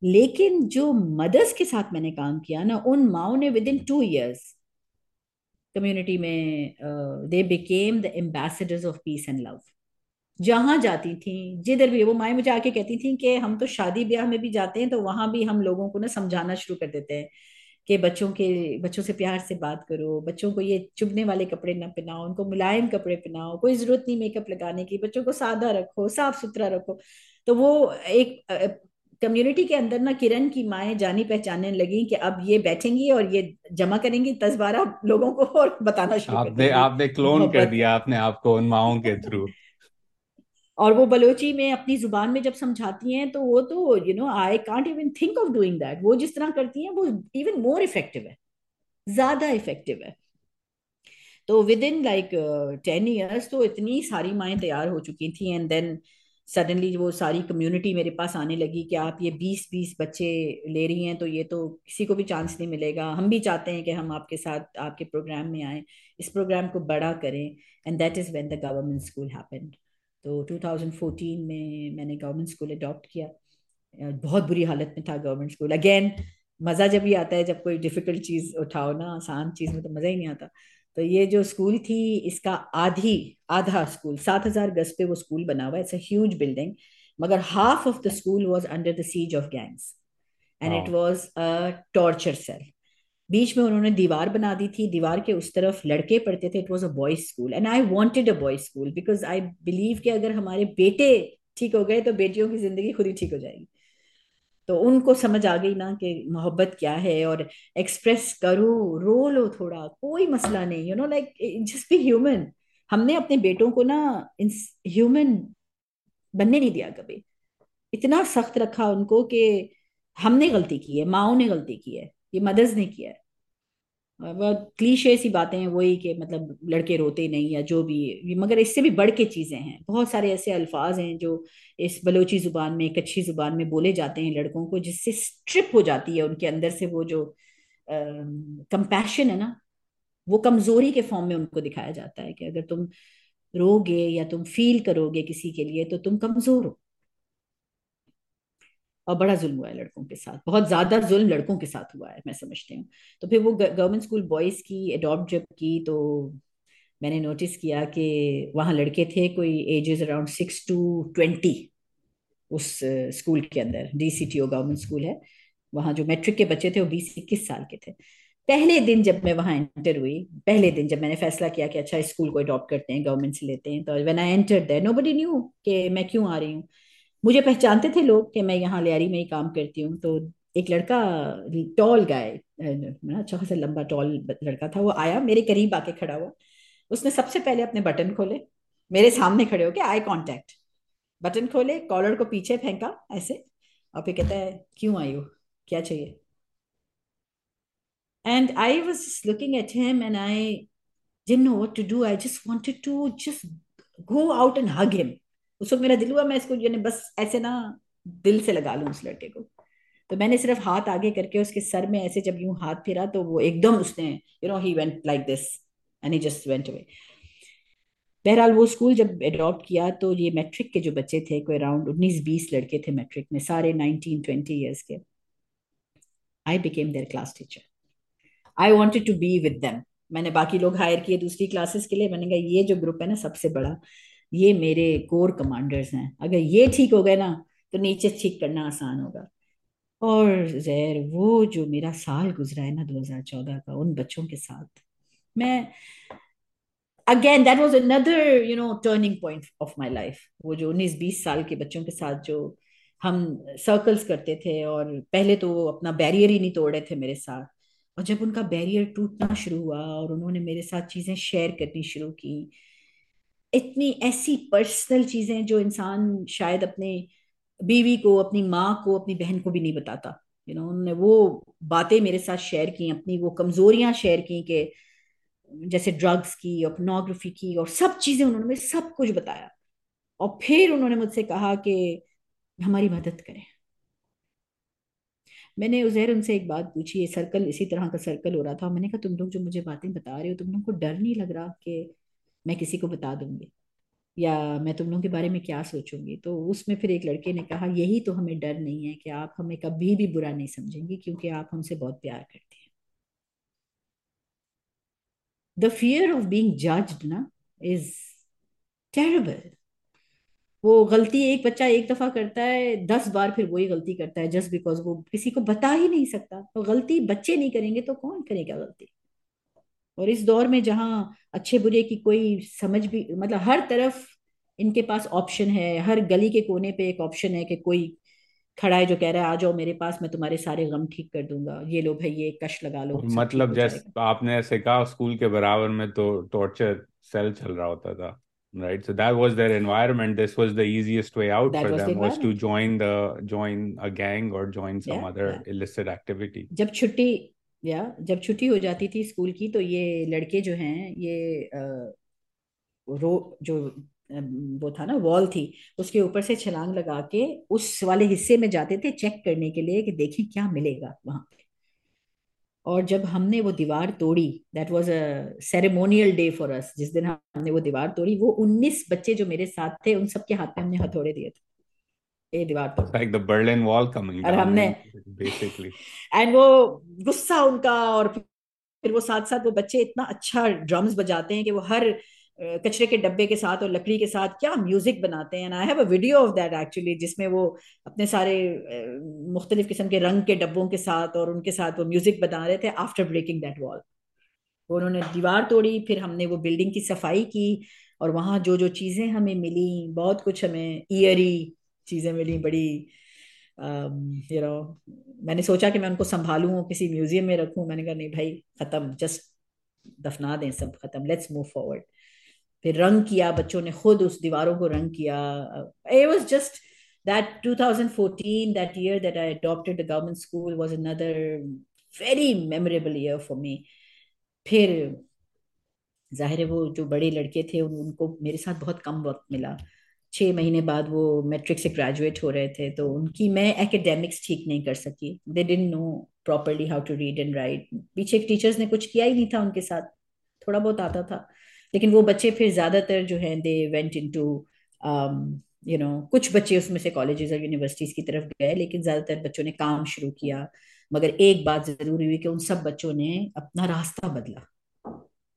Speaker 2: लेकिन जो मदर्स के साथ मैंने काम किया ना, उन माओ ने within two years community में they became the ambassadors of peace and love जहाँ जाती थी, जिधर भी वो माए मुझे आके कहती थी कि हम तो शादी ब्याह में भी जाते हैं तो वहाँ भी हम लोगों को ना समझाना शुरू कर देते हैं। कि बच्चों के बच्चों से प्यार से बात करो बच्चों को ये चुभने वाले कपड़े ना पहनाओ उनको मुलायम कपड़े पहनाओ कोई ज़रूरत नहीं मेकअप लगाने की बच्चों को सादा रखो साफ़ सुथरा रखो। तो वो एक कम्युनिटी के अंदर ना किरण की माए जानी पहचानने लगी कि अब ये बैठेंगी और ये जमा करेंगी दस बारह लोगों को और बताना शुरू
Speaker 1: आपने आपने क्लोन कर दिया आपने आपको उन माओ के थ्रू
Speaker 2: और वो बलोची में अपनी ज़ुबान में जब समझाती हैं तो वो तो you know I can't even think of doing that वो जिस तरह करती हैं, वो इवन मोर इफ़ेक्टिव है. ज़्यादा इफ़ेक्टिव है. तो within like ten years तो इतनी सारी माएँ तैयार हो चुकी थी एंड देन सडनली वो सारी कम्युनिटी मेरे पास आने लगी कि आप ये बीस बीस बच्चे ले रही हैं तो ये तो किसी को भी चांस नहीं मिलेगा। हम भी चाहते हैं कि हम आपके साथ, आपके प्रोग्राम में आए। इस प्रोग्राम को बड़ा करें and that is when the government school happened तो 2014 में मैंने गवर्नमेंट स्कूल अडॉप्ट किया। बहुत बुरी हालत में था गवर्नमेंट स्कूल अगेन मज़ा जब भी आता है जब कोई डिफ़िकल्ट चीज़ उठाओ ना आसान चीज़ में तो मज़ा ही नहीं आता। तो ये जो स्कूल थी इसका आधी आधा स्कूल सात हज़ार गज पे वो स्कूल बना हुआ इट्स ह्यूज बिल्डिंग मगर half of the school was under the siege of gangs and it was a torture cell बीच में उन्होंने दीवार बना दी थी, दीवार के उस तरफ़ लड़के पढ़ते थे it was a boys school and I wanted a boys school because I believe कि अगर हमारे बेटे ठीक हो गए तो बेटियों की ज़िंदगी खुद ही ठीक हो जाएगी। तो उनको समझ आ गई ना कि मोहब्बत क्या है और एक्सप्रेस करो, रो लो थोड़ा, कोई मसला नहीं you know like just be human हमने अपने बेटों को ना ह्यूमन बनने नहीं दिया कभी। इतना सख्त रखा उनको कि हमने गलती की है, माओ ने गलती की है। ये मदर्स ने किया है। बहुत क्लीशे सी बातें हैं, वही कि मतलब लड़के रोते नहीं या जो भी मगर इससे भी बढ़ के चीज़ें हैं। बहुत सारे ऐसे अल्फाज हैं जो इस बलोची ज़ुबान में कच्छी ज़ुबान में बोले जाते हैं लड़कों को, जिससे स्ट्रिप हो जाती है उनके अंदर से वो जो कंपैशन है ना, वो कमज़ोरी के फॉर्म में उनको दिखाया जाता है कि अगर तुम रोगे या तुम फील करोगे किसी के लिए तो तुम कमज़ोर हो। बड़ा जुल्म हुआ है लड़कों के साथ। बहुत ज़्यादा जुल्म लड़कों के साथ हुआ है, मैं समझती हूँ। तो फिर वो गवर्नमेंट स्कूल बॉयज़ की अडॉप्ट जब की तो मैंने नोटिस किया कि वहाँ लड़के थे कोई ages around six to twenty उस स्कूल के अंदर D C T O government school है। वहाँ जो मैट्रिक के बच्चे थे वो बीस, इक्कीस साल के थे। पहले दिन जब मैं वहाँ एंटर हुई, पहले दिन जब मैंने फैसला किया कि अच्छा स्कूल को अडॉप्ट करते हैं गवर्नमेंट से लेते हैं तो when I enter there nobody knew कि मैं क्यों आ रही हूँ। मुझे पहचानते थे लोग कि मैं यहाँ लियारी में ही काम करती हूँ। तो एक लड़का टॉल गाय अच्छा खासा लंबा टॉल लड़का था। वो आया, मेरे करीब आके खड़ा हुआ। उसने सबसे पहले अपने बटन खोले। मेरे सामने खड़े होके आई कांटेक्ट बटन खोले कॉलर को पीछे फेंका ऐसे। और फिर कहता है, क्यों आई हो? क्या चाहिए? And I was looking at him and I didn't know what to do. I just wanted to just go out and hug him. उस वक्त मेरा दिल हुआ, मैं इसको यानी बस ऐसे ना दिल से लगा लूँ उस लड़के को। तो मैंने सिर्फ़ हाथ आगे करके उसके सर में ऐसे जब यूँ हाथ फिरा तो वो एकदम उसने you know he went like this and he just went away बहरहाल वो स्कूल जब अडॉप्ट किया तो ये मैट्रिक के जो बच्चे थे, कोई अराउंड उन्नीस बीस लड़के थे मैट्रिक में, सारे नाइनटीन ट्वेंटी ईयर्स के। I became their class teacher I wanted to be with them मैंने बाकी लोग हायर किए दूसरी क्लासेस के लिए। मैंने कहा, ये जो ग्रुप है ना, सबसे बड़ा ये मेरे कोर कमांडर्स हैं। अगर ये ठीक हो गए ना तो नीचे ठीक करना आसान होगा। और जैर, वो जो मेरा साल गुजरा है ना 2014 का, उन बच्चों के साथ, मैं again that was another you know turning point of my life वो जो उन्नीस बीस साल के बच्चों के साथ जो हम सर्कल्स करते थे, और पहले तो वो अपना बैरियर ही नहीं तोड़ थे मेरे साथ। और जब उनका बैरियर टूटना शुरू हुआ, और उन्होंने मेरे साथ चीज़ें शेयर करनी शुरू की इतनी ऐसी पर्सनल चीज़ें जो इंसान शायद अपने बीवी को, अपनी माँ को, अपनी बहन को भी नहीं बताता। यू नो उन्होंने वो बातें मेरे साथ शेयर की, अपनी वो कमजोरियाँ शेयर की कि जैसे ड्रग्स की और पोर्नोग्राफी की और सब चीज़ें उन्होंने मुझे सब कुछ बताया। और फिर उन्होंने मुझसे कहा कि हमारी मदद करें। मैंने उजैर उनसे एक बात पूछी, ये सर्कल इसी तरह का सर्कल हो रहा था। मैंने कहा, तुम लोग जो मुझे बातें बता रहे हो, तुम लोग को डर नहीं लग रहा कि मैं किसी को बता दूँगी, या मैं तुम लोगों के बारे में क्या सोचूँगी? तो उसमें फिर एक लड़के ने कहा, यही तो हमें डर नहीं है कि आप हमें कभी भी बुरा नहीं समझेंगे, क्योंकि आप हमसे बहुत प्यार करते हैं. The fear of being judged ना इज़ टेरेबल वो गलती एक बच्चा एक दफ़ा करता है, दस बार फिर वही गलती करता है जस्ट बिकॉज़ वो किसी को बता ही नहीं सकता। तो गलती बच्चे नहीं करेंगे तो कौन करेगा गलती? और इस दौर में जहाँ अच्छे बुरे की कोई समझ भी मतलब हर तरफ़ इनके पास ऑप्शन है हर गली के कोने पे एक ऑप्शन है कि कोई खड़ा है जो कह रहा है आ जाओ मेरे पास मैं तुम्हारे सारे गम ठीक कर दूँगा। ये लो भाई ये कश लगा लो
Speaker 1: मतलब जैसे आपने ऐसे कहा स्कूल के बराबर में तो टॉर्चर सेल चल रहा होता था right? So that was their environment. This was the easiest way out
Speaker 2: that
Speaker 1: for
Speaker 2: was the
Speaker 1: them was to
Speaker 2: environment
Speaker 1: join the join a gang or join
Speaker 2: या
Speaker 1: some other illicit activity.
Speaker 2: जब छुट्टी या जब छुट्टी हो जाती थी school की तो ये लड़के जो हैं ये अ, रो जो वो था ना वॉल थी उसके ऊपर से छलांग लगा के उस वाले हिस्से में जाते थे चेक करने के लिए कि देखें क्या मिलेगा वहाँ पे। और जब हमने वो दीवार तोड़ी that was a ceremonial day for us जिस दिन हमने वो दीवार तोड़ी वो उन्नीस बच्चे जो मेरे साथ थे उन सबके हाथ में हमने हथौड़े दिए थे। ये दीवार तोड़ो
Speaker 1: like the Berlin Wall coming
Speaker 2: और हमने
Speaker 1: basically.
Speaker 2: एंड वो गुस्सा उनका और फिर वो साथ साथ वो बच्चे इतना अच्छा ड्रम्स बजाते हैं कि वो हर कचरे के डब्बे के साथ और लकड़ी के साथ क्या म्यूज़िक बनाते हैं। I have a video of that actually जिसमें वो अपने सारे मुख्तलिफ़ किस्म के रंग के डब्बों के साथ और उनके साथ वो म्यूज़िक बना रहे थे आफ्टर ब्रेकिंग दैट वॉल उन्होंने दीवार तोड़ी फिर हमने वो बिल्डिंग की सफ़ाई की और वहाँ जो जो चीज़ें हमें मिली बहुत कुछ हमें ईयरी चीज़ें मिली बड़ी यू नो मैंने सोचा कि मैं उनको संभालूं किसी म्यूज़ियम में रखूँ। मैंने कहा नहीं भाई खत्म जस्ट दफना दें सब खत्म लेट्स मूव फॉरवर्ड फिर रंग किया बच्चों ने खुद उस दीवारों को रंग किया। it was just that 2014 that year that I adopted the government school was another very memorable year for me. फिर ज़ाहिर है वो जो बड़े लड़के थे उन, उनको मेरे साथ बहुत कम वक्त मिला। छः महीने बाद वो मैट्रिक से ग्रेजुएट हो रहे थे तो उनकी मैं एकेडमिक्स ठीक नहीं कर सकी। They didn't know properly how to read and write पीछे एक टीचर्स ने कुछ किया ही नहीं था उनके साथ। थोड़ा बहुत आता था। लेकिन वो बच्चे फिर ज़्यादातर जो है they went into you know कुछ बच्चे उसमें से कॉलेजेस और यूनिवर्सिटीज की तरफ़ गए, लेकिन ज़्यादातर बच्चों ने काम शुरू किया। मगर एक बात ज़रूरी हुई कि उन सब बच्चों ने अपना रास्ता बदला।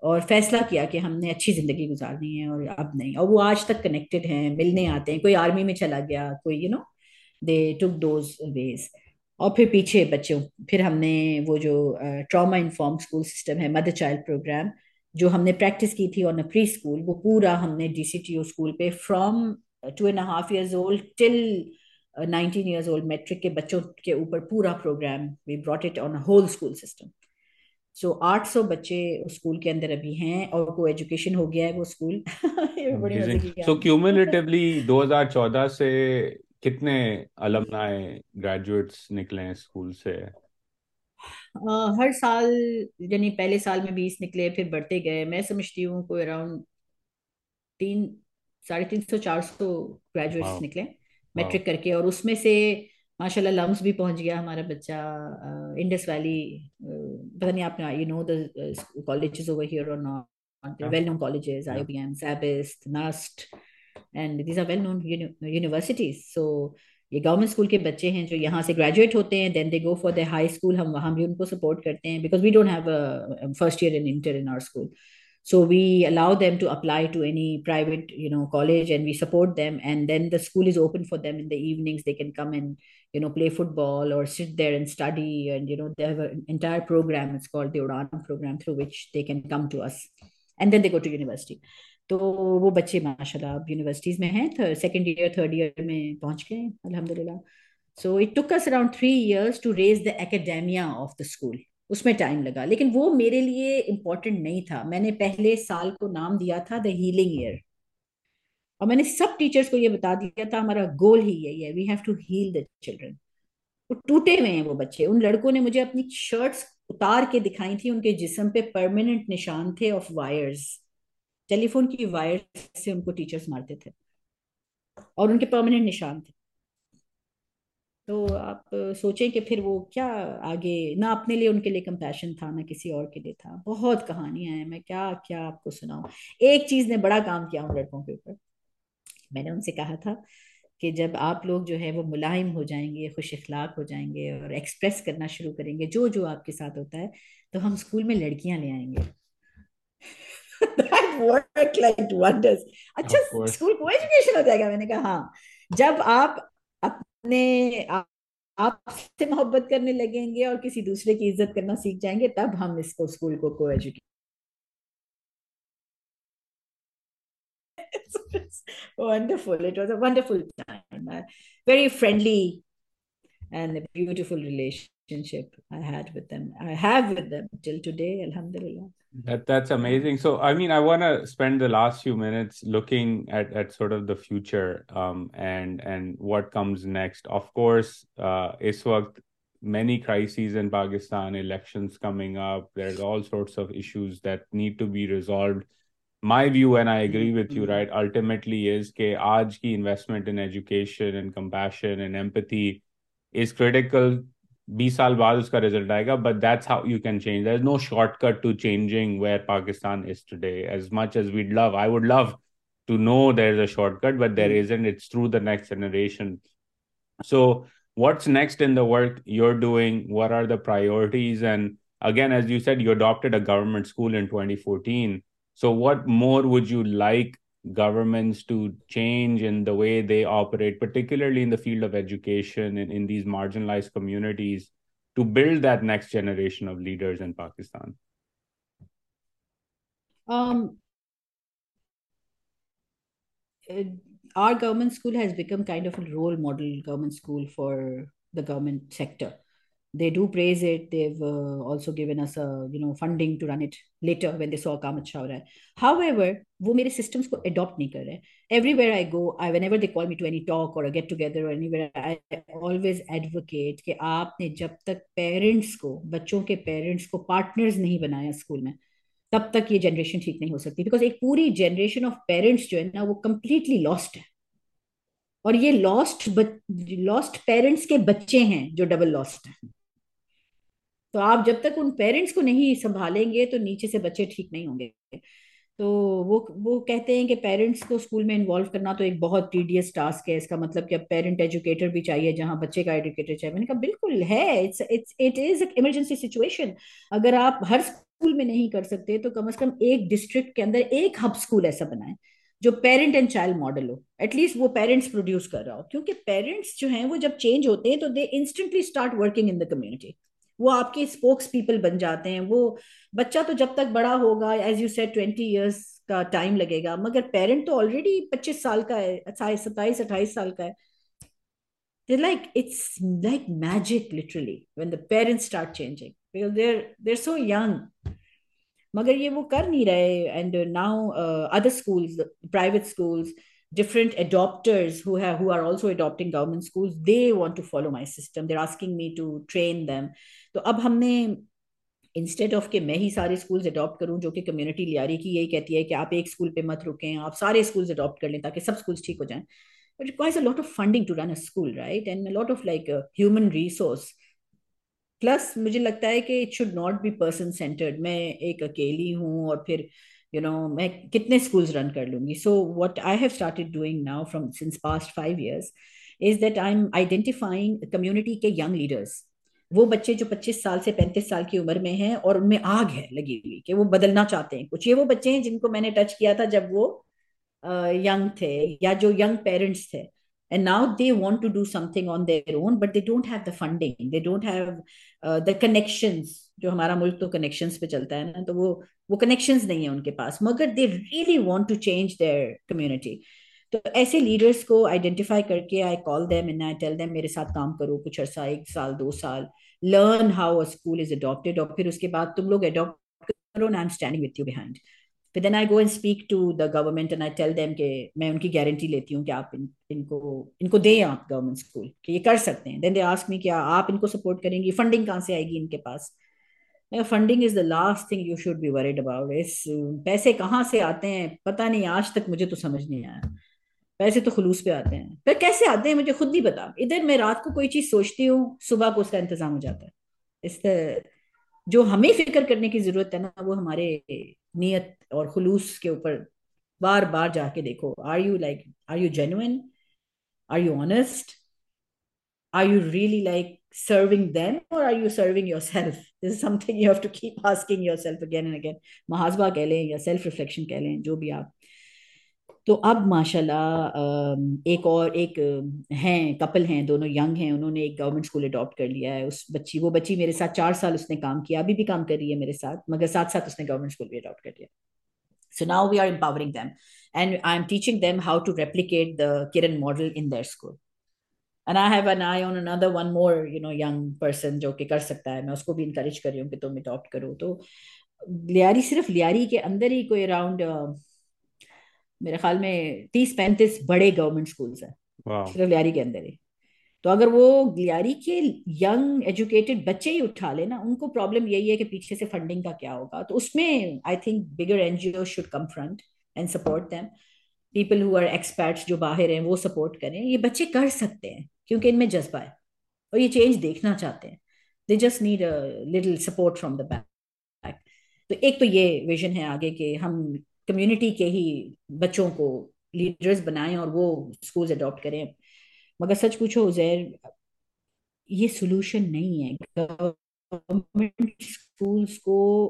Speaker 2: और फैसला किया कि हमने अच्छी ज़िंदगी गुजारनी है और अब नहीं। और वो आज तक कनेक्टेड हैं, मिलने आते हैं। कोई आर्मी में चला गया, कोई you know they took those ways और फिर पीछे बच्चों, फिर हमने वो जो ट्रॉमा इन्फॉर्म स्कूल सिस्टम है मदर चाइल्ड प्रोग्राम जो हमने प्रैक्टिस की थी ऑन प्री स्कूल वो पूरा हमने D C T O school पे from two and half years old till nineteen years old matric के बच्चों के ऊपर पूरा programme we brought it on whole school system so आठ सौ बच्चे उस स्कूल के अंदर अभी हैं और को एजुकेशन हो गया है वो स्कूल। बड़ी मज़े की
Speaker 1: so
Speaker 2: कहानी।
Speaker 1: 2014 से कितने अलमनाई ग्रेजुएट्स निकले हैं स्कूल से?
Speaker 2: अ, हर साल यानी पहले साल में बीस निकले फिर बढ़ते गए। मैं समझती हूँ कोई अराउंड तीन साढ़े तीन सौ चार सौ ग्रेजुएट्स निकले मैट्रिक करके। और उसमें से माशाल्लाह लम्स भी पहुँच गया हमारा बच्चा इंडस वैली पता नहीं आपने you know the colleges over here और not well known
Speaker 1: colleges
Speaker 2: IBM SZABIST NUST and these are well known universities so ये गवर्नमेंट स्कूल के बच्चे हैं जो यहाँ से ग्रेजुएट होते हैं then they go for the high school हम वहाँ भी उनको सपोर्ट करते हैं because we don't have first year in inter in our school so we allow them to apply to any private you know college and we support them and then the school is open for them in the evenings they can come and you know play football or sit there and study and you know they have an entire program it's called the udan program through which they can come to us and then they go to university तो वो बच्चे माशाल्लाह अब universities में हैं second year third year में पहुंच गए अल्हम्दुलिल्लाह so it took us around three years to raise the academia of the school उसमें टाइम लगा। लेकिन वो मेरे लिए इम्पोर्टेंट नहीं था। मैंने पहले साल को नाम दिया था द हीलिंग ईयर और मैंने सब टीचर्स को ये बता दिया था, हमारा गोल ही यही है। We have to heal the children वो टूटे हुए हैं वो बच्चे। उन लड़कों ने मुझे अपनी शर्ट्स उतार के दिखाई थी। उनके जिसम पे परमानेंट निशान थे ऑफ़ वायर्स टेलीफोन की वायर से उनको टीचर्स मारते थे। और उनके परमानेंट निशान थे। तो आप सोचें कि फिर वो क्या आगे ना अपने लिए उनके लिए कंपैशन था ना किसी और के लिए था। बहुत कहानियाँ हैं मैं क्या क्या आपको सुनाऊं। एक चीज़ ने बड़ा काम किया उन लड़कों के ऊपर। मैंने उनसे कहा था कि जब आप लोग जो है वो मुलायम हो जाएँगे खुश अखलाक हो जाएँगे और एक्सप्रेस करना शुरू करेंगे जो जो आपके साथ होता है तो हम स्कूल में लड़कियाँ ले आएँगे। अच्छा स्कूल को एजुकेशन हो जाएगा मैंने कहा हाँ। जब आप अपने आप से मोहब्बत करने लगेंगे और किसी दूसरे की इज़्ज़त करना सीख जाएँगे, तब हम इसको स्कूल को को wonderful it was a wonderful time very friendly and beautiful relation relationship I had with them. I have with them till today, Alhamdulillah.
Speaker 1: That that's amazing. So I mean, I want to spend the last few minutes looking at at sort of the future um, and and what comes next. Of course, uh, is many crises in Pakistan, elections coming up. There's all sorts of issues that need to be resolved my view and i agree with you right ultimately is aaj ki investment in education and compassion and empathy is critical 20 साल बाद उसका result आएगा but that's how you can change there is no shortcut to changing where Pakistan is today as much as we'd love I would love to know there's a shortcut, but there isn't. It's through the next generation. So, what's next in the work you're doing? What are the priorities? And again, as you said, you adopted a government school in 2014. So, what more would you like governments to change in the way they operate, particularly in the field of education and in these marginalized communities, to build that next generation of leaders in Pakistan?
Speaker 2: Um, our government school has become kind of a role model government school for the government sector they do praise it they've uh, also given us a you know funding to run it later when they saw काम अच्छा हो रहा है however वो मेरे systems को adopt नहीं कर रहे everywhere I go I whenever they call me to any talk or a get together or anywhere I always advocate कि आपने जब तक parents को बच्चों के parents को partners नहीं बनाया स्कूल में तब तक ये जनरेशन ठीक नहीं हो सकती बिकॉज़ एक पूरी जनरेशन ऑफ़ पेरेंट्स जो है ना वो कंप्लीटली लॉस्ट है और ये लॉस्ट लॉस्ट पेरेंट्स के बच्चे हैं जो डबल लॉस्ट है तो आप जब तक उन पेरेंट्स को नहीं संभालेंगे तो नीचे से बच्चे ठीक नहीं होंगे। तो वो वो कहते हैं कि पेरेंट्स को स्कूल में इन्वॉल्व करना तो एक बहुत टीडियस टास्क है। इसका मतलब कि अब पेरेंट एजुकेटर भी चाहिए, जहाँ बच्चे का एजुकेटर चाहिए। मैंने कहा, बिल्कुल है। It's it's it is emergency situation अगर आप हर स्कूल में नहीं कर सकते तो कम से कम एक डिस्ट्रिक्ट के अंदर एक हब स्कूल ऐसा बनाए, जो पेरेंट एंड चाइल्ड मॉडल हो। एटलीस्ट वो पेरेंट्स प्रोड्यूस कर रहा हो। क्योंकि पेरेंट्स जो हैं, वो जब चेंज होते हैं तो they instantly start working in the community वो आपके स्पोक्स पीपल बन जाते हैं वो बच्चा तो जब तक बड़ा होगा as you said twenty years का टाइम लगेगा मगर पेरेंट तो ऑलरेडी पच्चीस साल का है सत्ताईस अट्ठाईस साल का है they're like it's like magic literally when the parents start changing because they're they're so young मगर ये वो कर नहीं रहे and now other schools private schools different adopters who have who are also adopting government schools they want to follow my system they're asking me to train them तो अब हमने instead of के मैं ही सारे स्कूल्स अडॉप्ट करूँ, जो कि community Lyari की यही कहती है कि आप एक स्कूल पे मत रुकें, आप सारे स्कूल्स अडॉप्ट कर लें ताकि सब स्कूल्स ठीक हो जाएँ। It requires a lot of funding to run a school, right? And a of, like a human resource. Plus मुझे लगता है कि it should not be person centred मैं एक अकेली हूँ और फिर यू नो मैं कितने स्कूल्स रन कर लूँगी। So what I have started doing now from since past five years is that I am identifying community के यंग लीडर्स वो बच्चे जो 25 साल से 35 साल की उम्र में हैं और उनमें आग है लगी हुई कि वो बदलना चाहते हैं कुछ। ये वो बच्चे हैं जिनको मैंने टच किया था जब वो यंग थे या जो यंग पेरेंट्स थे। Now they want to do something on their own but they don't have the funding. They don't have uh, the connections जो हमारा मुल्क तो कनेक्शंस पे चलता है ना तो वो वो कनेक्शंस नहीं है उनके पास। मगर they really want to change their community तो ऐसे लीडर्स को आइडेंटिफाई करके I call them and I tell them मेरे साथ काम करो कुछ अर्सा एक साल दो साल। Learn how a school is adopted और फिर उसके बाद तुम लोग अडॉप्ट करो I am standing with you behind फिर then I go and speak to the government and I tell them मैं उनकी गारंटी लेती हूँ कि आप इन, इनको इनको दें आप गवर्नमेंट स्कूल कि ये कर सकते हैं। देन दे आस्क मी क्या आप इनको सपोर्ट करेंगी? फंडिंग कहाँ से आएगी इनके पास? Funding is the last thing you should be worried about इस पैसे कहाँ से आते हैं? पता नहीं आज तक मुझे तो समझ नहीं आया। पैसे तो खलूस पे आते हैं। फिर कैसे आते हैं, मुझे खुद नहीं पता। इधर मैं रात को कोई चीज़ सोचती हूँ, सुबह को उसका इंतज़ाम हो जाता है। इस जो हमें फ़िक्र करने की ज़रूरत है ना, वो हमारे नियत और खुलूस के ऊपर बार बार जाके देखो। Are you like are you genuine are you honest are you really like serving them or are you serving yourself? This is something you have to keep asking yourself again and again मुहासबा कह लें या self reflection कह लें, जो भी आप तो अब माशाल्लाह एक और एक हैं कपल हैं दोनों यंग हैं उन्होंने एक गवर्नमेंट स्कूल अडॉप्ट कर लिया है उस बच्ची वो बच्ची मेरे साथ चार साल उसने काम किया अभी भी काम कर रही है मेरे साथ मगर साथ साथ उसने गवर्नमेंट स्कूल भी अडॉप्ट कर लिया So now we are empowering them. And I'm teaching them how to replicate the Kiran model in their school. And I have an eye on another one more, you know, young person जो कि कर सकता है मैं उसको भी encourage कर रही हूँ कि तुम अडॉप्ट करो तो लियारी सिर्फ़ लियारी के अंदर ही कोई अराउंड मेरे ख्याल में तीस पैंतीस बड़े गवर्नमेंट स्कूल्स हैं सिर्फ़ लियारी के अंदर ही। तो अगर वो लियारी के यंग एजुकेटेड बच्चे ही उठा लेना उनको प्रॉब्लम यही है कि पीछे से फंडिंग का क्या होगा? तो उसमें I think bigger NGO should come front and support them people who are experts जो बाहर हैं वो सपोर्ट करें। ये बच्चे कर सकते हैं क्योंकि इनमें जज्बा है और ये चेंज देखना चाहते हैं। They just need a little support from the back तो एक तो ये विजन है आगे कि हम कम्युनिटी के ही बच्चों को लीडर्स बनाएँ और वो स्कूल्स अडॉप्ट करें। मगर सच पूछो, उजैर, ये सोल्यूशन नहीं है। गवर्नमेंट स्कूल्स को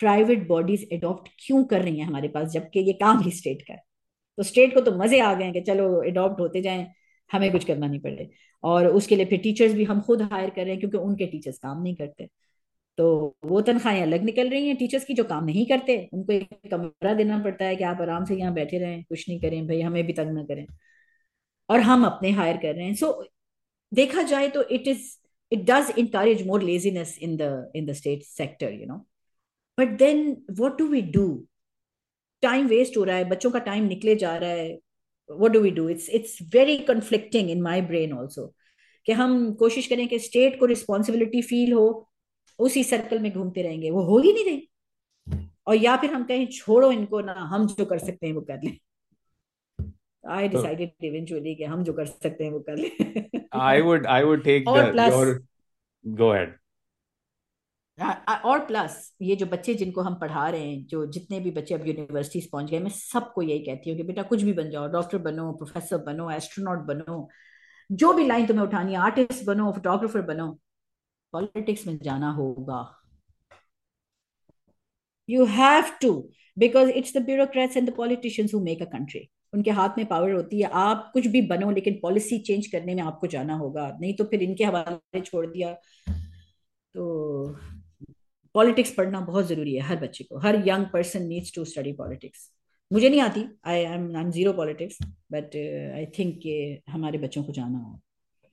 Speaker 2: प्राइवेट बॉडीज अडॉप्ट क्यों कर रही हैं हमारे पास, जबकि ये काम ही स्टेट का है? तो स्टेट को तो मज़े आ गए हैं कि चलो अडॉप्ट होते जाएँ, हमें कुछ करना नहीं पड़े। और उसके लिए फिर टीचर्स भी हम खुद हायर कर रहे हैं, क्योंकि उनके टीचर्स काम नहीं करते। तो वो तनख्वाहें अलग निकल रही हैं टीचर्स की जो काम नहीं करते। उनको एक कमरा देना पड़ता है कि आप आराम से यहाँ बैठे रहें कुछ नहीं करें भाई हमें भी तंग ना करें। और हम अपने हायर कर रहे हैं। सो so, देखा जाए तो it is it does encourage more laziness in the in the state sector you know but then what do we do time waste हो रहा है बच्चों का टाइम निकले जा रहा है। What do we do it's it's very conflicting in my brain also कि हम कोशिश करें कि स्टेट को रिस्पॉन्सिबिलिटी फील हो उसी सर्कल में घूमते रहेंगे। वो हो ही नहीं रही और या फिर हम कहें छोड़ो इनको ना हम जो कर सकते हैं वो कर लें। I decided so, eventually कि हम जो कर सकते हैं वो कर लें।
Speaker 1: I would I would take the plus, your go ahead.
Speaker 2: और प्लस ये जो बच्चे जिनको हम पढ़ा रहे हैं जो जितने भी बच्चे अब यूनिवर्सिटीज पहुँच गए मैं सबको यही कहती हूँ कि बेटा कुछ भी बन जाओ डॉक्टर बनो प्रोफेसर बनो एस्ट्रोनॉट बनो जो भी लाइन तुम्हें उठानी है आर्टिस्ट बनो फोटोग्राफर बनो पॉलिटिक्स में जाना होगा। You have to because it's the bureaucrats and the politicians who make a country उनके हाथ में पावर होती है। आप कुछ भी बनो, लेकिन पॉलिसी चेंज करने में आपको जाना होगा। नहीं तो फिर इनके हवाले छोड़ दिया। तो पॉलिटिक्स पढ़ना बहुत ज़रूरी है हर बच्चे को। हर young person needs to study politics मुझे नहीं आती। I am I am zero politics but I think हमारे बच्चों को जाना होगा।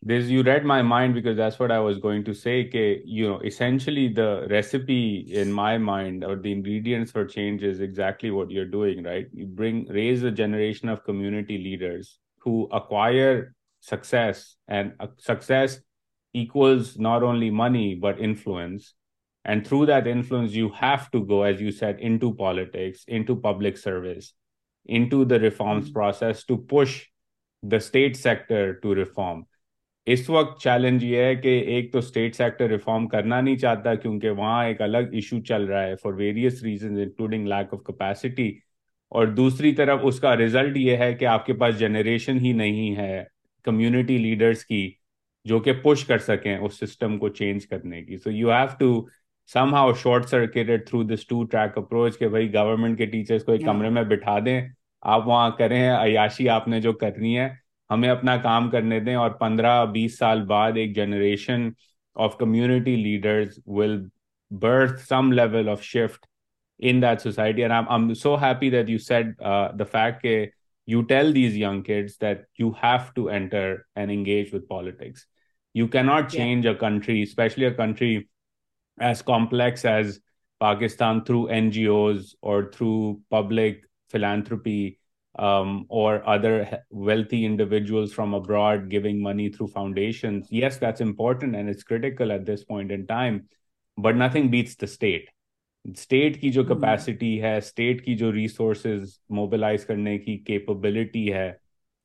Speaker 1: This you read my mind because that's what i was going to say okay, you know essentially the recipe in my mind or the ingredients for change is exactly what you're doing right? You bring raise a generation of community leaders who acquire success and uh, success equals not only money but influence. And through that influence you have to go as you said into politics into public service into the reforms mm-hmm. process to push the state sector to reform इस वक्त challenge ये है कि एक तो state sector reform करना नहीं चाहता क्योंकि वहाँ एक अलग इशू चल रहा है for various reason including lack of capacity और दूसरी तरफ़ उसका रिज़ल्ट ये है कि आपके पास जनरेशन ही नहीं है कम्युनिटी लीडर्स की जो कि पुश कर सकें उस सिस्टम को चेंज करने की. So you have to somehow short circuited through this two track approach के भाई गवर्नमेंट के टीचर्स को एक कमरे में बिठा दें आप वहाँ करें अयाशी आपने जो करनी है हमें अपना काम करने दें और पंद्रह बीस साल बाद एक generation of community leaders will birth some level of shift in that society and i'm, I'm so happy that you said uh, the fact that you tell these young kids that you have to enter and engage with politics you cannot change yeah. a country especially a country as complex as Pakistan through NGOs or through public philanthropy um, or other wealthy individuals from abroad giving money through foundations. Yes, that's important and it's critical at this point in time, but nothing beats the state. State की जो capacity है state की जो resources mobilise करने की capability है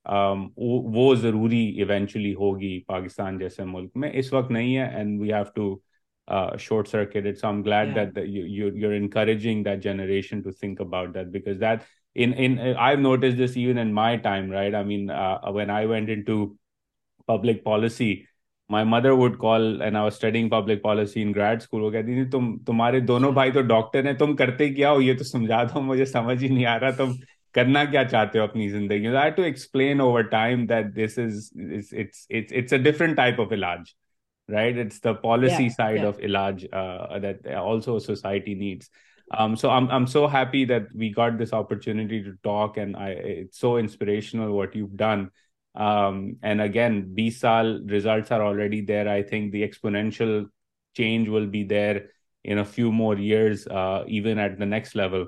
Speaker 1: um, वो, वो जरूरी इवेंचुअली होगी पाकिस्तान जैसे मुल्क में इस वक्त नहीं है and we have to uh, short circuited. So I'm glad yeah. that the, you, you you're encouraging that generation to think about that because that in in I've noticed this even in my time, right? I mean, uh, when I went into public policy, my mother would call and I was studying public policy in grad school. वो कहती थी तुम तुम्हारे दोनों भाई तो doctor हैं तुम करते क्या हो ये तो समझा दो मुझे समझ ही नहीं आ रहा तुम करना क्या चाहते हो अपनी जिंदगी I had to explain over time that this is it's it's it's, it's a different type of ilaj right? It's the policy yeah, side yeah. of Ilaj uh, that also society needs. um, so I'm I'm so happy that we got this opportunity to talk, and I it's so inspirational what you've done. Um, and again, BSAL results are already there. I think the exponential change will be there in a few more years, uh, even at the next level.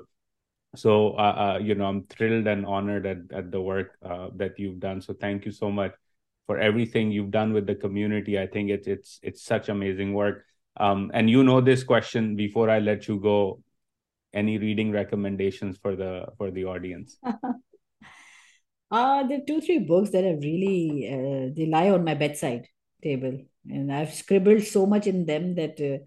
Speaker 1: So, uh, uh, you know, I'm thrilled and honored at, at the work uh, that you've done. So, thank you so much for everything you've done with the community. I think it's it's it's such amazing work. Um, and you know this question before I let you go. Any reading recommendations for the for the audience?
Speaker 2: uh, are two three books that have really uh, they lie on my bedside table, and I've scribbled so much in them that. Uh,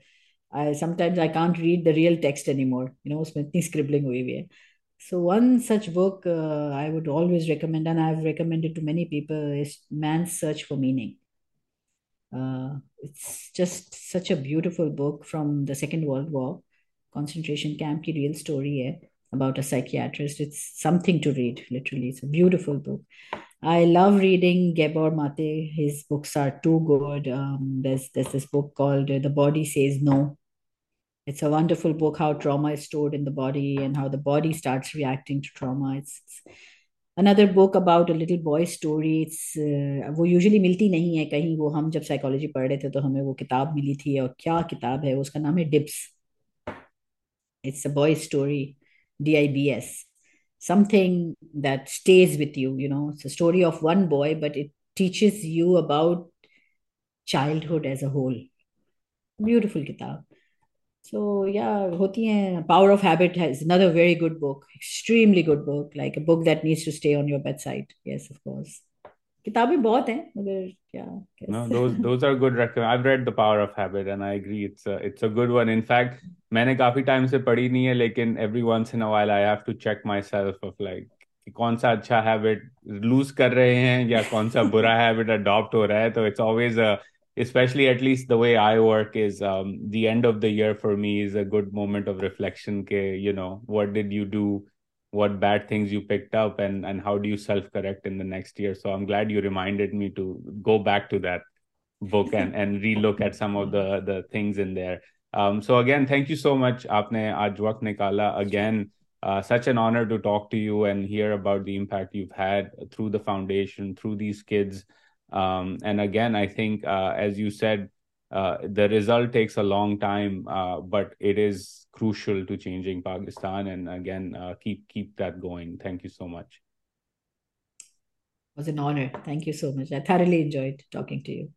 Speaker 2: I sometimes I can't read the real text anymore. You know, scribbling away. So one such book uh, I would always recommend, and I've recommended to many people, is Man's Search for Meaning. Uh, it's just such a beautiful book from the Second World War, concentration camp ki real story hai, about a psychiatrist. It's something to read, literally. It's a beautiful book. I love reading Gabor Mate. His books are too good. Um, there's there's this book called uh, The Body Says No it's a wonderful book how trauma is stored in the body and how the body starts reacting to trauma it's, it's another book about a little boy story it's uh, वो usually मिलती नहीं है कहीं वो हम जब psychology पढ़ रहे थे तो हमें वो किताब मिली थी और क्या किताब है उसका नाम है dips it's a boy story d-i-b-s something that stays with you you know it's a story of one boy but it teaches you about childhood as a whole beautiful kitab so yeah, hoti hai. Power of Habit has another very good book, extremely good book, like a book that needs to stay on your bedside. Yes, of course. किताबें बहुत हैं मगर क्या
Speaker 1: no those those are good recommend I've read the power of habit and I agree it's a it's a good one in fact मैंने काफ़ी time से पढ़ी नहीं है लेकिन every once in a while I have to check myself of like कि कौन सा अच्छा हैबिट लूज कर रहे हैं या कौन सा बुरा हैबिट अडॉप्ट हो रहा है तो it's always especially at least the way I work is um, the end of the year for me is a good moment of reflection. Ke, you know, what did you do? What bad things you picked up, and and how do you self correct in the next year? So I'm glad you reminded me to go back to that book and and relook at some of the the things in there. Um, so again, thank you so much, Apne Ajwak Nikala. Again, uh, such an honor to talk to you and hear about the impact you've had through the foundation, through these kids. Um, and again, I think, uh, as you said, uh, the result takes a long time, uh, but it is crucial to changing Pakistan. And again, uh, keep keep that going. Thank you so much.
Speaker 2: It was an honor. Thank you so much. I thoroughly enjoyed talking to you.